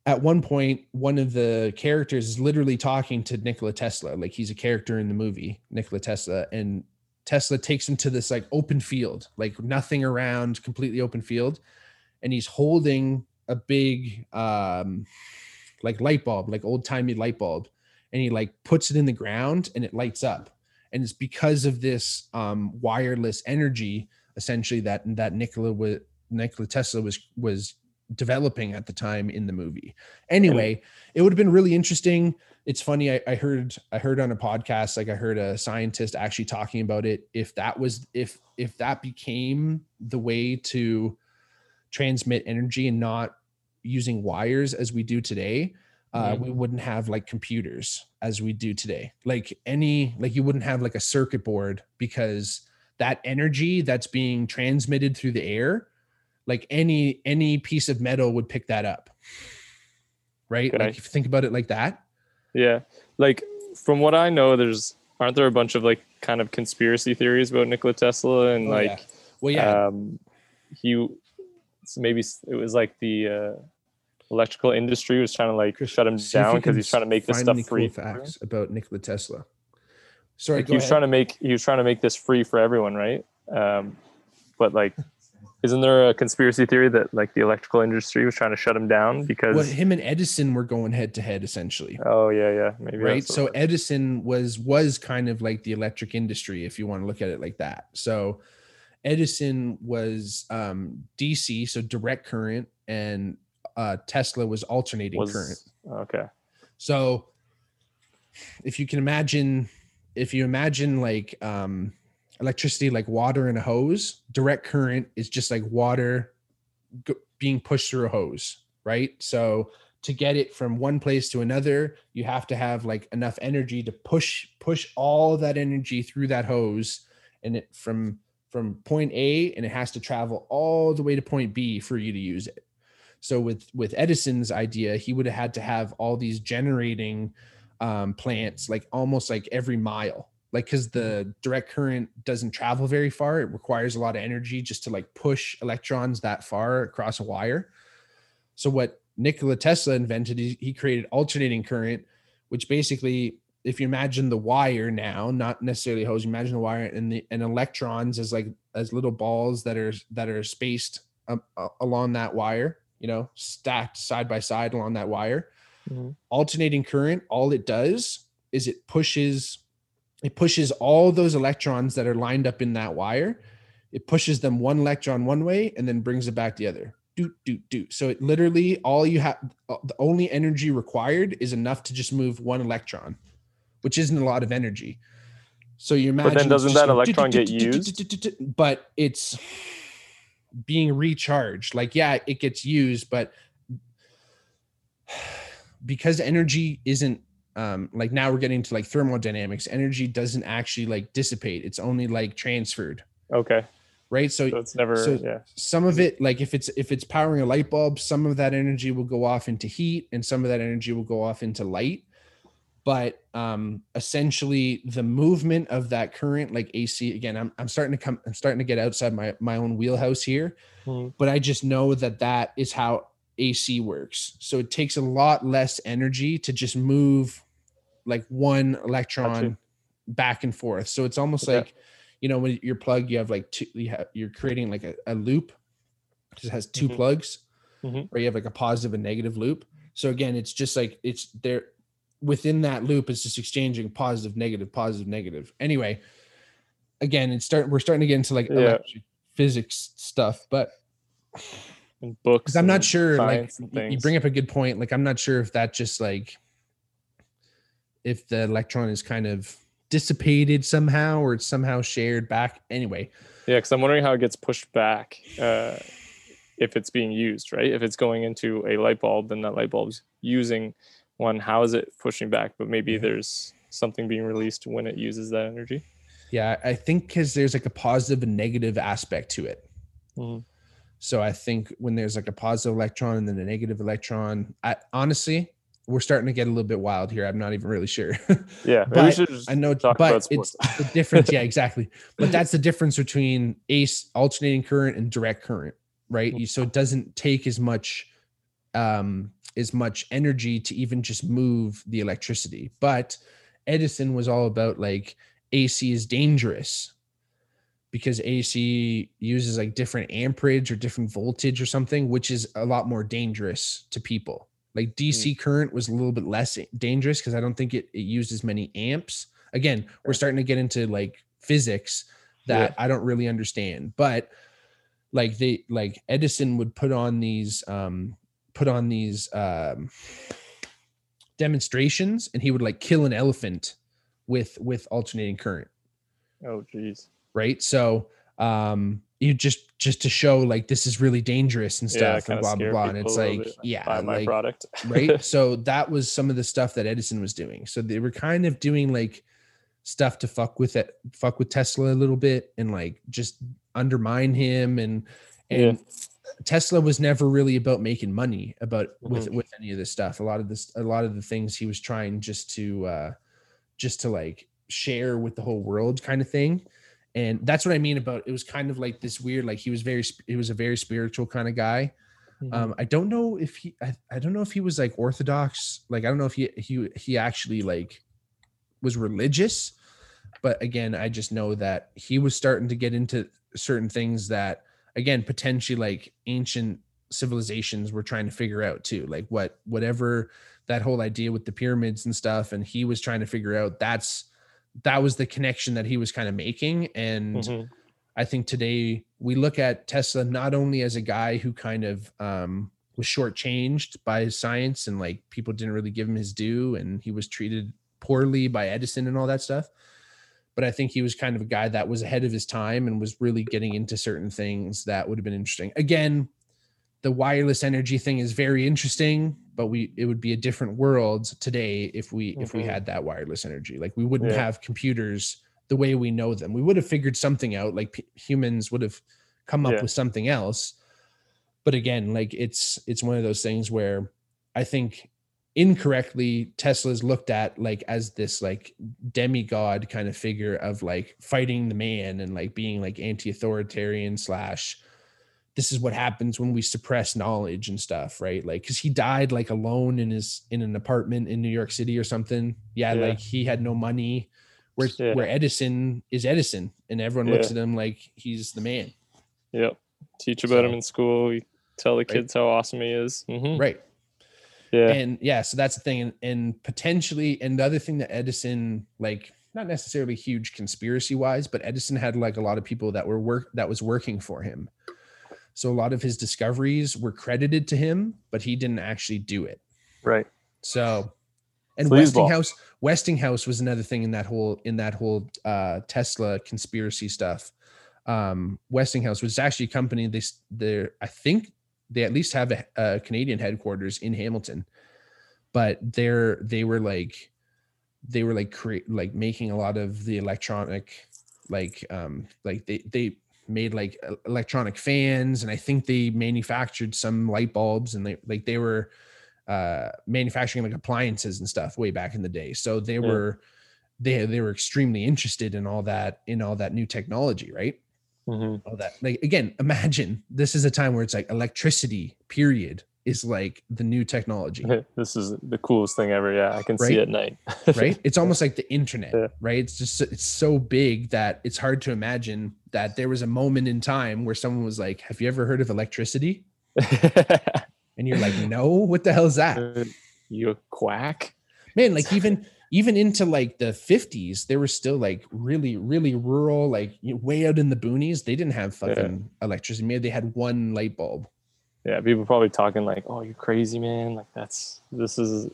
at one point one of the characters is literally talking to nikola tesla like he's a character in the movie nikola tesla and tesla takes him to this like open field like nothing around completely open field and he's holding a big um like light bulb like old timey light bulb and he like puts it in the ground and it lights up and it's because of this um wireless energy essentially that that Nikola was Nikola Tesla was was developing at the time in the movie. Anyway, it would have been really interesting. It's funny. I, I heard I heard on a podcast, like I heard a scientist actually talking about it. If that was if if that became the way to transmit energy and not using wires as we do today, uh, Mhm. we wouldn't have like computers as we do today. Like any like you wouldn't have like a circuit board because that energy that's being transmitted through the air like any any piece of metal would pick that up right Okay. like if you think about it like that Yeah. Like from what I know, there's aren't there a bunch of like kind of conspiracy theories about Nikola Tesla and Oh, like yeah. well yeah um he maybe it was like the uh electrical industry was trying to like Chris, shut him down because he's trying to make this stuff free. cool facts about Nikola Tesla sorry Like he was ahead. trying to make he was trying to make this free for everyone, right? Um but like isn't there a conspiracy theory that like the electrical industry was trying to shut him down because well him and Edison were going head to head essentially oh yeah yeah maybe right so edison was was kind of like the electric industry if you want to look at it like that so edison was um dc so direct current and uh tesla was alternating was current. okay. So if you can imagine if you imagine like um electricity like water in a hose direct current is just like water go- being pushed through a hose right? So to get it from one place to another you have to have like enough energy to push push all that energy through that hose and it from from point A and it has to travel all the way to point B for you to use it. So with with Edison's idea, he would have had to have all these generating um, plants like almost like every mile, like because the direct current doesn't travel very far. It requires a lot of energy just to like push electrons that far across a wire. So what Nikola Tesla invented, he, he created alternating current, which basically, if you imagine the wire now, not necessarily hose, you imagine the wire and the and electrons as like as little balls that are that are spaced um, uh, along that wire, you know, stacked side by side along that wire. Mhm. Alternating current, all it does is it pushes it pushes all those electrons that are lined up in that wire. It pushes them one electron one way and then brings it back the other. Do do do. So it literally all you have uh, the only energy required is enough to just move one electron, which isn't a lot of energy. So you imagine. But then doesn't that electron get used? But it's being recharged. Like yeah, it gets used, but *sighs* because energy isn't um like now we're getting to like thermodynamics energy doesn't actually like dissipate it's only like transferred Okay. right so So it's never so- yeah. some of it like if it's if it's powering a light bulb some of that energy will go off into heat and some of that energy will go off into light but um essentially the movement of that current like ac again i'm, I'm starting to come i'm starting to get outside my my own wheelhouse here Mhm. but i just know that that is how ac works so it takes a lot less energy to just move like one electron back and forth so it's almost Okay. like you know when you're plugged you have like two you have, you're creating like a, a loop it just has 2 Mhm. plugs Mhm. where you have like a positive and negative loop so again it's just like it's there within that loop it's just exchanging positive negative positive negative anyway again it's start we're starting to get into like Yeah. electric physics stuff but And books. because i'm not sure like you bring up a good point like i'm not sure if that just like if the electron is kind of dissipated somehow or it's somehow shared back anyway Yeah, because I'm wondering how it gets pushed back uh, if it's being used, right? If it's going into a light bulb, then that light bulb's using one. How is it pushing back? But maybe Mm-hmm. there's something being released when it uses that energy. Yeah, I think because there's like a positive and negative aspect to it. Mhm. So I think when there's like a positive electron and then a negative electron, I honestly, we're starting to get a little bit wild here. I'm not even really sure. *laughs* Yeah, But I know, but it's the difference. Yeah, *laughs* exactly. But that's the difference between ace alternating current and direct current, right? Mm-hmm. So it doesn't take as much, um, as much energy to even just move the electricity. But Edison was all about like AC is dangerous because AC uses like different amperage or different voltage or something, which is a lot more dangerous to people. Like DC current was a little bit less dangerous because I don't think it, it used as many amps. Again, we're starting to get into like physics that I don't really understand, but like they like Edison would put on these um put on these um demonstrations and he would like kill an elephant with with alternating current. Oh, geez. right? So um you just just to show like this is really dangerous and Yeah, stuff and blah blah blah and it's people a little like yeah Buy my like product. right? *laughs* So that was some of the stuff that edison was doing. So they were kind of doing like stuff to fuck with it fuck with tesla a little bit and like just undermine him and and tesla was never really about making money about with Mm-hmm. with any of this stuff. A lot of this a lot of the things he was trying just to uh just to like share with the whole world kind of thing. And that's what i mean about it was kind of like this weird like he was very he was a very spiritual kind of guy. Mhm. um i don't know if he I, I don't know if he was like orthodox. Like i don't know if he he he actually like was religious. But again i just know that he was starting to get into certain things that again potentially like ancient civilizations were trying to figure out too like what whatever that whole idea with the pyramids and stuff and he was trying to figure out that's that was the connection that he was kind of making and Mhm. I think today we look at Tesla not only as a guy who kind of um, was shortchanged by his science and like people didn't really give him his due and he was treated poorly by Edison and all that stuff, but I think he was kind of a guy that was ahead of his time and was really getting into certain things that would have been interesting. Again, the wireless energy thing is very interesting, but we it would be a different world today if we if we Mhm. had that wireless energy. Like we wouldn't Yeah. have computers the way we know them. We would have figured something out, like p- humans would have come up Yeah. with something else. But again, like it's it's one of those things where I think incorrectly Tesla's looked at like as this like demigod kind of figure of like fighting the man and like being like anti-authoritarian slash this is what happens when we suppress knowledge and stuff right like because he died like alone in his in an apartment in new york city or something yeah, Yeah. like he had no money where Yeah. where edison is edison and everyone looks at him like he's the man Yep. Teach about him in school. You tell the kids how awesome he is. Mhm. right Yeah. and yeah so that's the thing. And, and potentially and the other thing that edison like not necessarily huge conspiracy wise but edison had like a lot of people that were work that was working for him. So a lot of his discoveries were credited to him but he didn't actually do it. Right. so and westinghouse westinghouse was another thing in that whole in that whole uh tesla conspiracy stuff. Um westinghouse was actually a company they they're i think they at least have a, a canadian headquarters in hamilton but they're they were like they were like create like making a lot of the electronic like um like they they made like electronic fans and i think they manufactured some light bulbs and they like they were uh manufacturing like appliances and stuff way back in the day so they Yeah. were they they were extremely interested in all that in all that new technology right hmm all that like again imagine this is a time where it's like electricity period is like the new technology *laughs* this is the coolest thing ever. Yeah. I can Right? see at night. *laughs* right it's almost like the internet Yeah. right it's just it's so big that it's hard to imagine that there was a moment in time where someone was like have you ever heard of electricity *laughs* and you're like no what the hell is that you a quack? man like even even into like the 50s they were still like really really rural like you know, way out in the boonies they didn't have Yeah. fucking electricity maybe they had one light bulb Yeah, people probably talking like, "Oh, you're crazy man! Like that's this is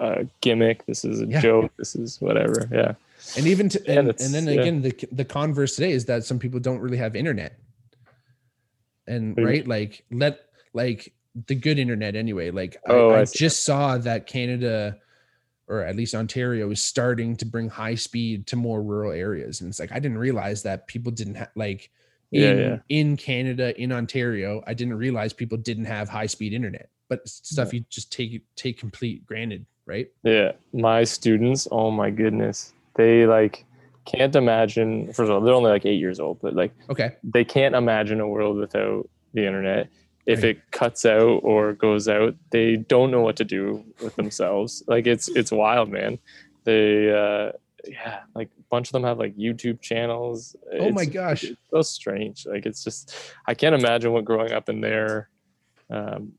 a gimmick. This is a Yeah. joke. This is whatever." Yeah, and even to, Yeah, and, and then yeah. again the the converse today is that some people don't really have internet and you right like let like the good internet anyway like Oh, I, I I just saw that canada or at least ontario is starting to bring high speed to more rural areas and it's like i didn't realize that people didn't have like in, yeah. in canada in ontario i didn't realize people didn't have high speed internet but stuff you just take take complete granted right yeah. My students, oh my goodness, they like can't imagine. First of all, they're only like eight years old, but like okay they can't imagine a world without the internet. If Right. it cuts out or goes out, they don't know what to do with themselves. Like it's it's wild, man. They uh yeah, like a bunch of them have like YouTube channels. oh my gosh it's so strange. Like it's just I can't imagine what growing up in their um,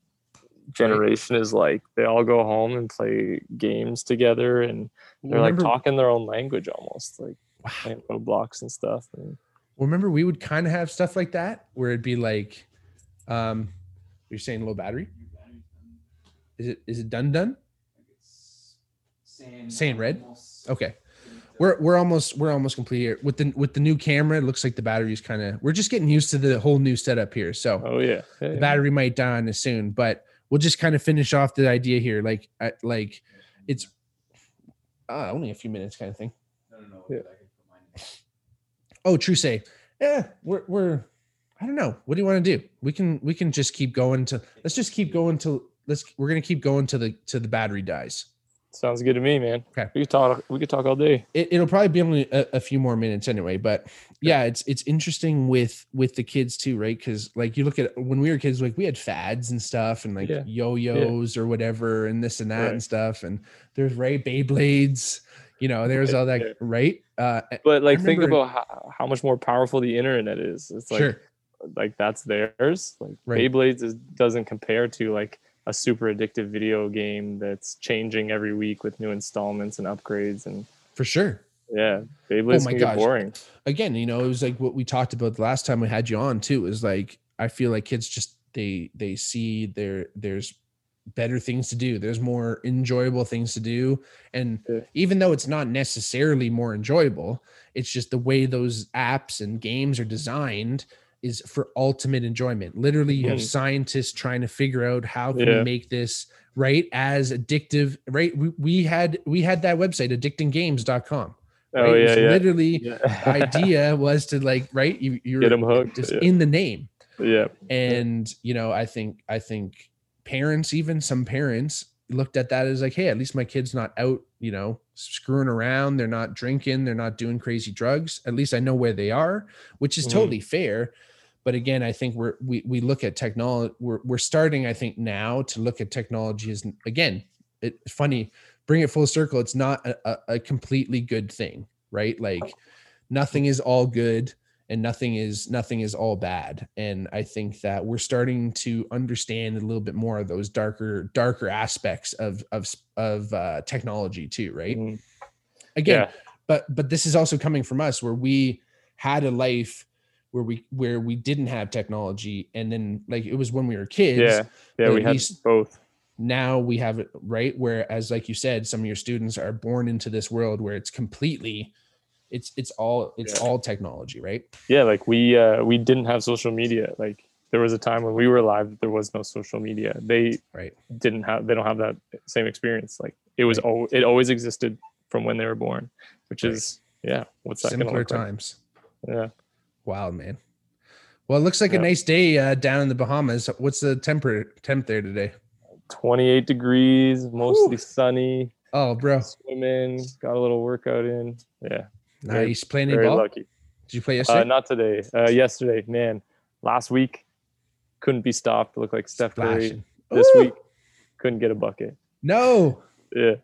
generation is like. They all go home and play games together, and they're like talking their own language almost, like Wow. playing Roblox and stuff. And remember we would kind of have stuff like that where it'd be like, um, you're saying low battery? Is it is it done done? Saying red? Okay. We're we're almost we're almost complete here with the with the new camera. It looks like the battery's kind of we're just getting used to the whole new setup here. So oh yeah, yeah, the yeah. battery might die on us soon, but we'll just kind of finish off the idea here. Like I, like it's uh, only a few minutes kind of thing. No, no, no. Yeah. I can put mine in. Oh, true say. Yeah, we're we're I don't know. What do you want to do? We can we can just keep going to let's just keep going to let's we're gonna keep going to the to the battery dies. sounds good to me, man. Okay. we could talk. We could talk all day. It, it'll probably be only a, a few more minutes anyway, but yeah, it's it's interesting with with the kids too, right? Because like you look at when we were kids, like we had fads and stuff, and like Yeah. yo-yos or whatever, and this and that and stuff, and there's Ray Beyblades, you know, there's Right, *laughs* all that, yeah. right? Uh, But like, think about how, how much more powerful the internet is. It's like sure, like that's theirs. Like Right. Beyblades is, doesn't compare to like a super addictive video game that's changing every week with new installments and upgrades and for sure. yeah, Beyblades Oh my can gosh. get boring. again, you know, it was like what we talked about the last time we had you on too. Is like I feel like kids just they they see there there's better things to do. There's more enjoyable things to do, and Yeah. even though it's not necessarily more enjoyable, it's just the way those apps and games are designed is for ultimate enjoyment. Literally, you have Mhm. scientists trying to figure out how can Yeah. we make this right as addictive. Right, we, we had we had that website addictinggames.com Oh right? Was yeah, yeah. literally *laughs* yeah. the idea was to like right you you're Get 'em hooked, just yeah. in the name yeah. and you know i think i think parents even some parents looked at that as like hey at least my kid's not out you know screwing around they're not drinking they're not doing crazy drugs at least i know where they are which is Mhm. totally fair but again i think we're we, we look at technology we're, we're starting i think now to look at technology as again it funny bring it full circle it's not a, a, completely good thing right like nothing is all good and nothing is nothing is all bad and i think that we're starting to understand a little bit more of those darker darker aspects of of of uh, technology too right Mhm. again Yeah. but but this is also coming from us where we had a life where we where we didn't have technology and then like it was when we were kids Yeah. Yeah. We had both. now we have it right whereas like you said some of your students are born into this world where it's completely it's it's all it's Yeah. all technology right Yeah. Like we uh we didn't have social media. Like there was a time when we were alive that there was no social media. They right didn't have they don't have that same experience. Like it was Right. it always existed from when they were born, which Right. is yeah. What's that simpler look like? times Yeah. Wild man. Well, it looks like Yeah. a nice day uh, down in the Bahamas. What's the temper temp there today? 28 degrees, mostly sunny, Oh, bro, swimming, got a little workout in. Yeah. Nice. Playing any Very ball? lucky. Did you play Uh, yesterday? not today. Uh, yesterday, man. Last week, couldn't be stopped. Looked like Steph Curry. This week, couldn't get a bucket. No, Yeah,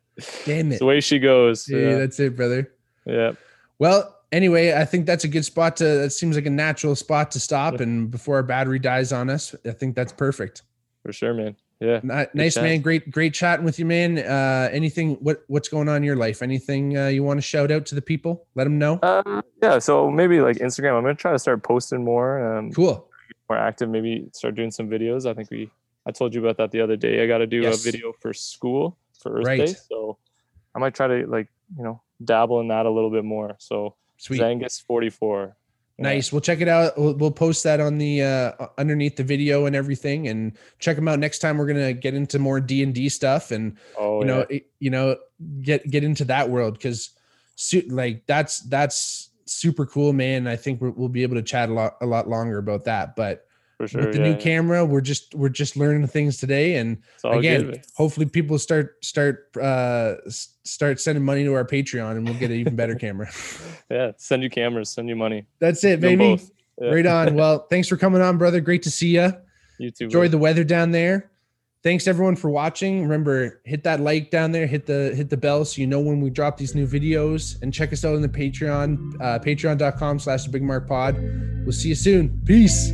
damn it's it. the way she goes. Yeah, that's it, brother. yeah. Well, anyway, I think that's a good spot to. That seems like a natural spot to stop. And before our battery dies on us, I think that's perfect. for sure, man. Yeah. Ni- Nice chat. man, great, great chatting with you, man. Uh, anything? What What's going on in your life? Anything uh, you want to shout out to the people? Let them know. Uh, yeah. So maybe like Instagram. I'm gonna try to start posting more. Um, Cool. more active. Maybe start doing some videos. I think we. I told you about that the other day. I got to do Yes. a video for school for Earth Right. Day. So I might try to like you know dabble in that a little bit more. So Sweet. Zangus 44. Yeah. Nice. We'll check it out. We'll, we'll post that on the uh, underneath the video and everything, and check them out next time. We're gonna get into more D and D stuff, and Oh you know, yeah. it- you know, get get into that world because, like that's that's super cool, man. I think we'll be able to chat a lot a lot longer about that. But for sure. with the yeah, new yeah. camera, we're just we're just learning things today, and again, good. hopefully people start start uh start sending money to our Patreon, and we'll get an even better *laughs* camera. Yeah. Send you cameras. Send you money. That's it, baby. Yeah. Right on. *laughs* Well, thanks for coming on, brother. Great to see you. You too. Enjoy bro. the weather down there. Thanks everyone for watching. Remember, hit that like down there, hit the hit the bell so you know when we drop these new videos, and check us out on the Patreon, uh, patreon.com slash the big mark pod. We'll see you soon. Peace.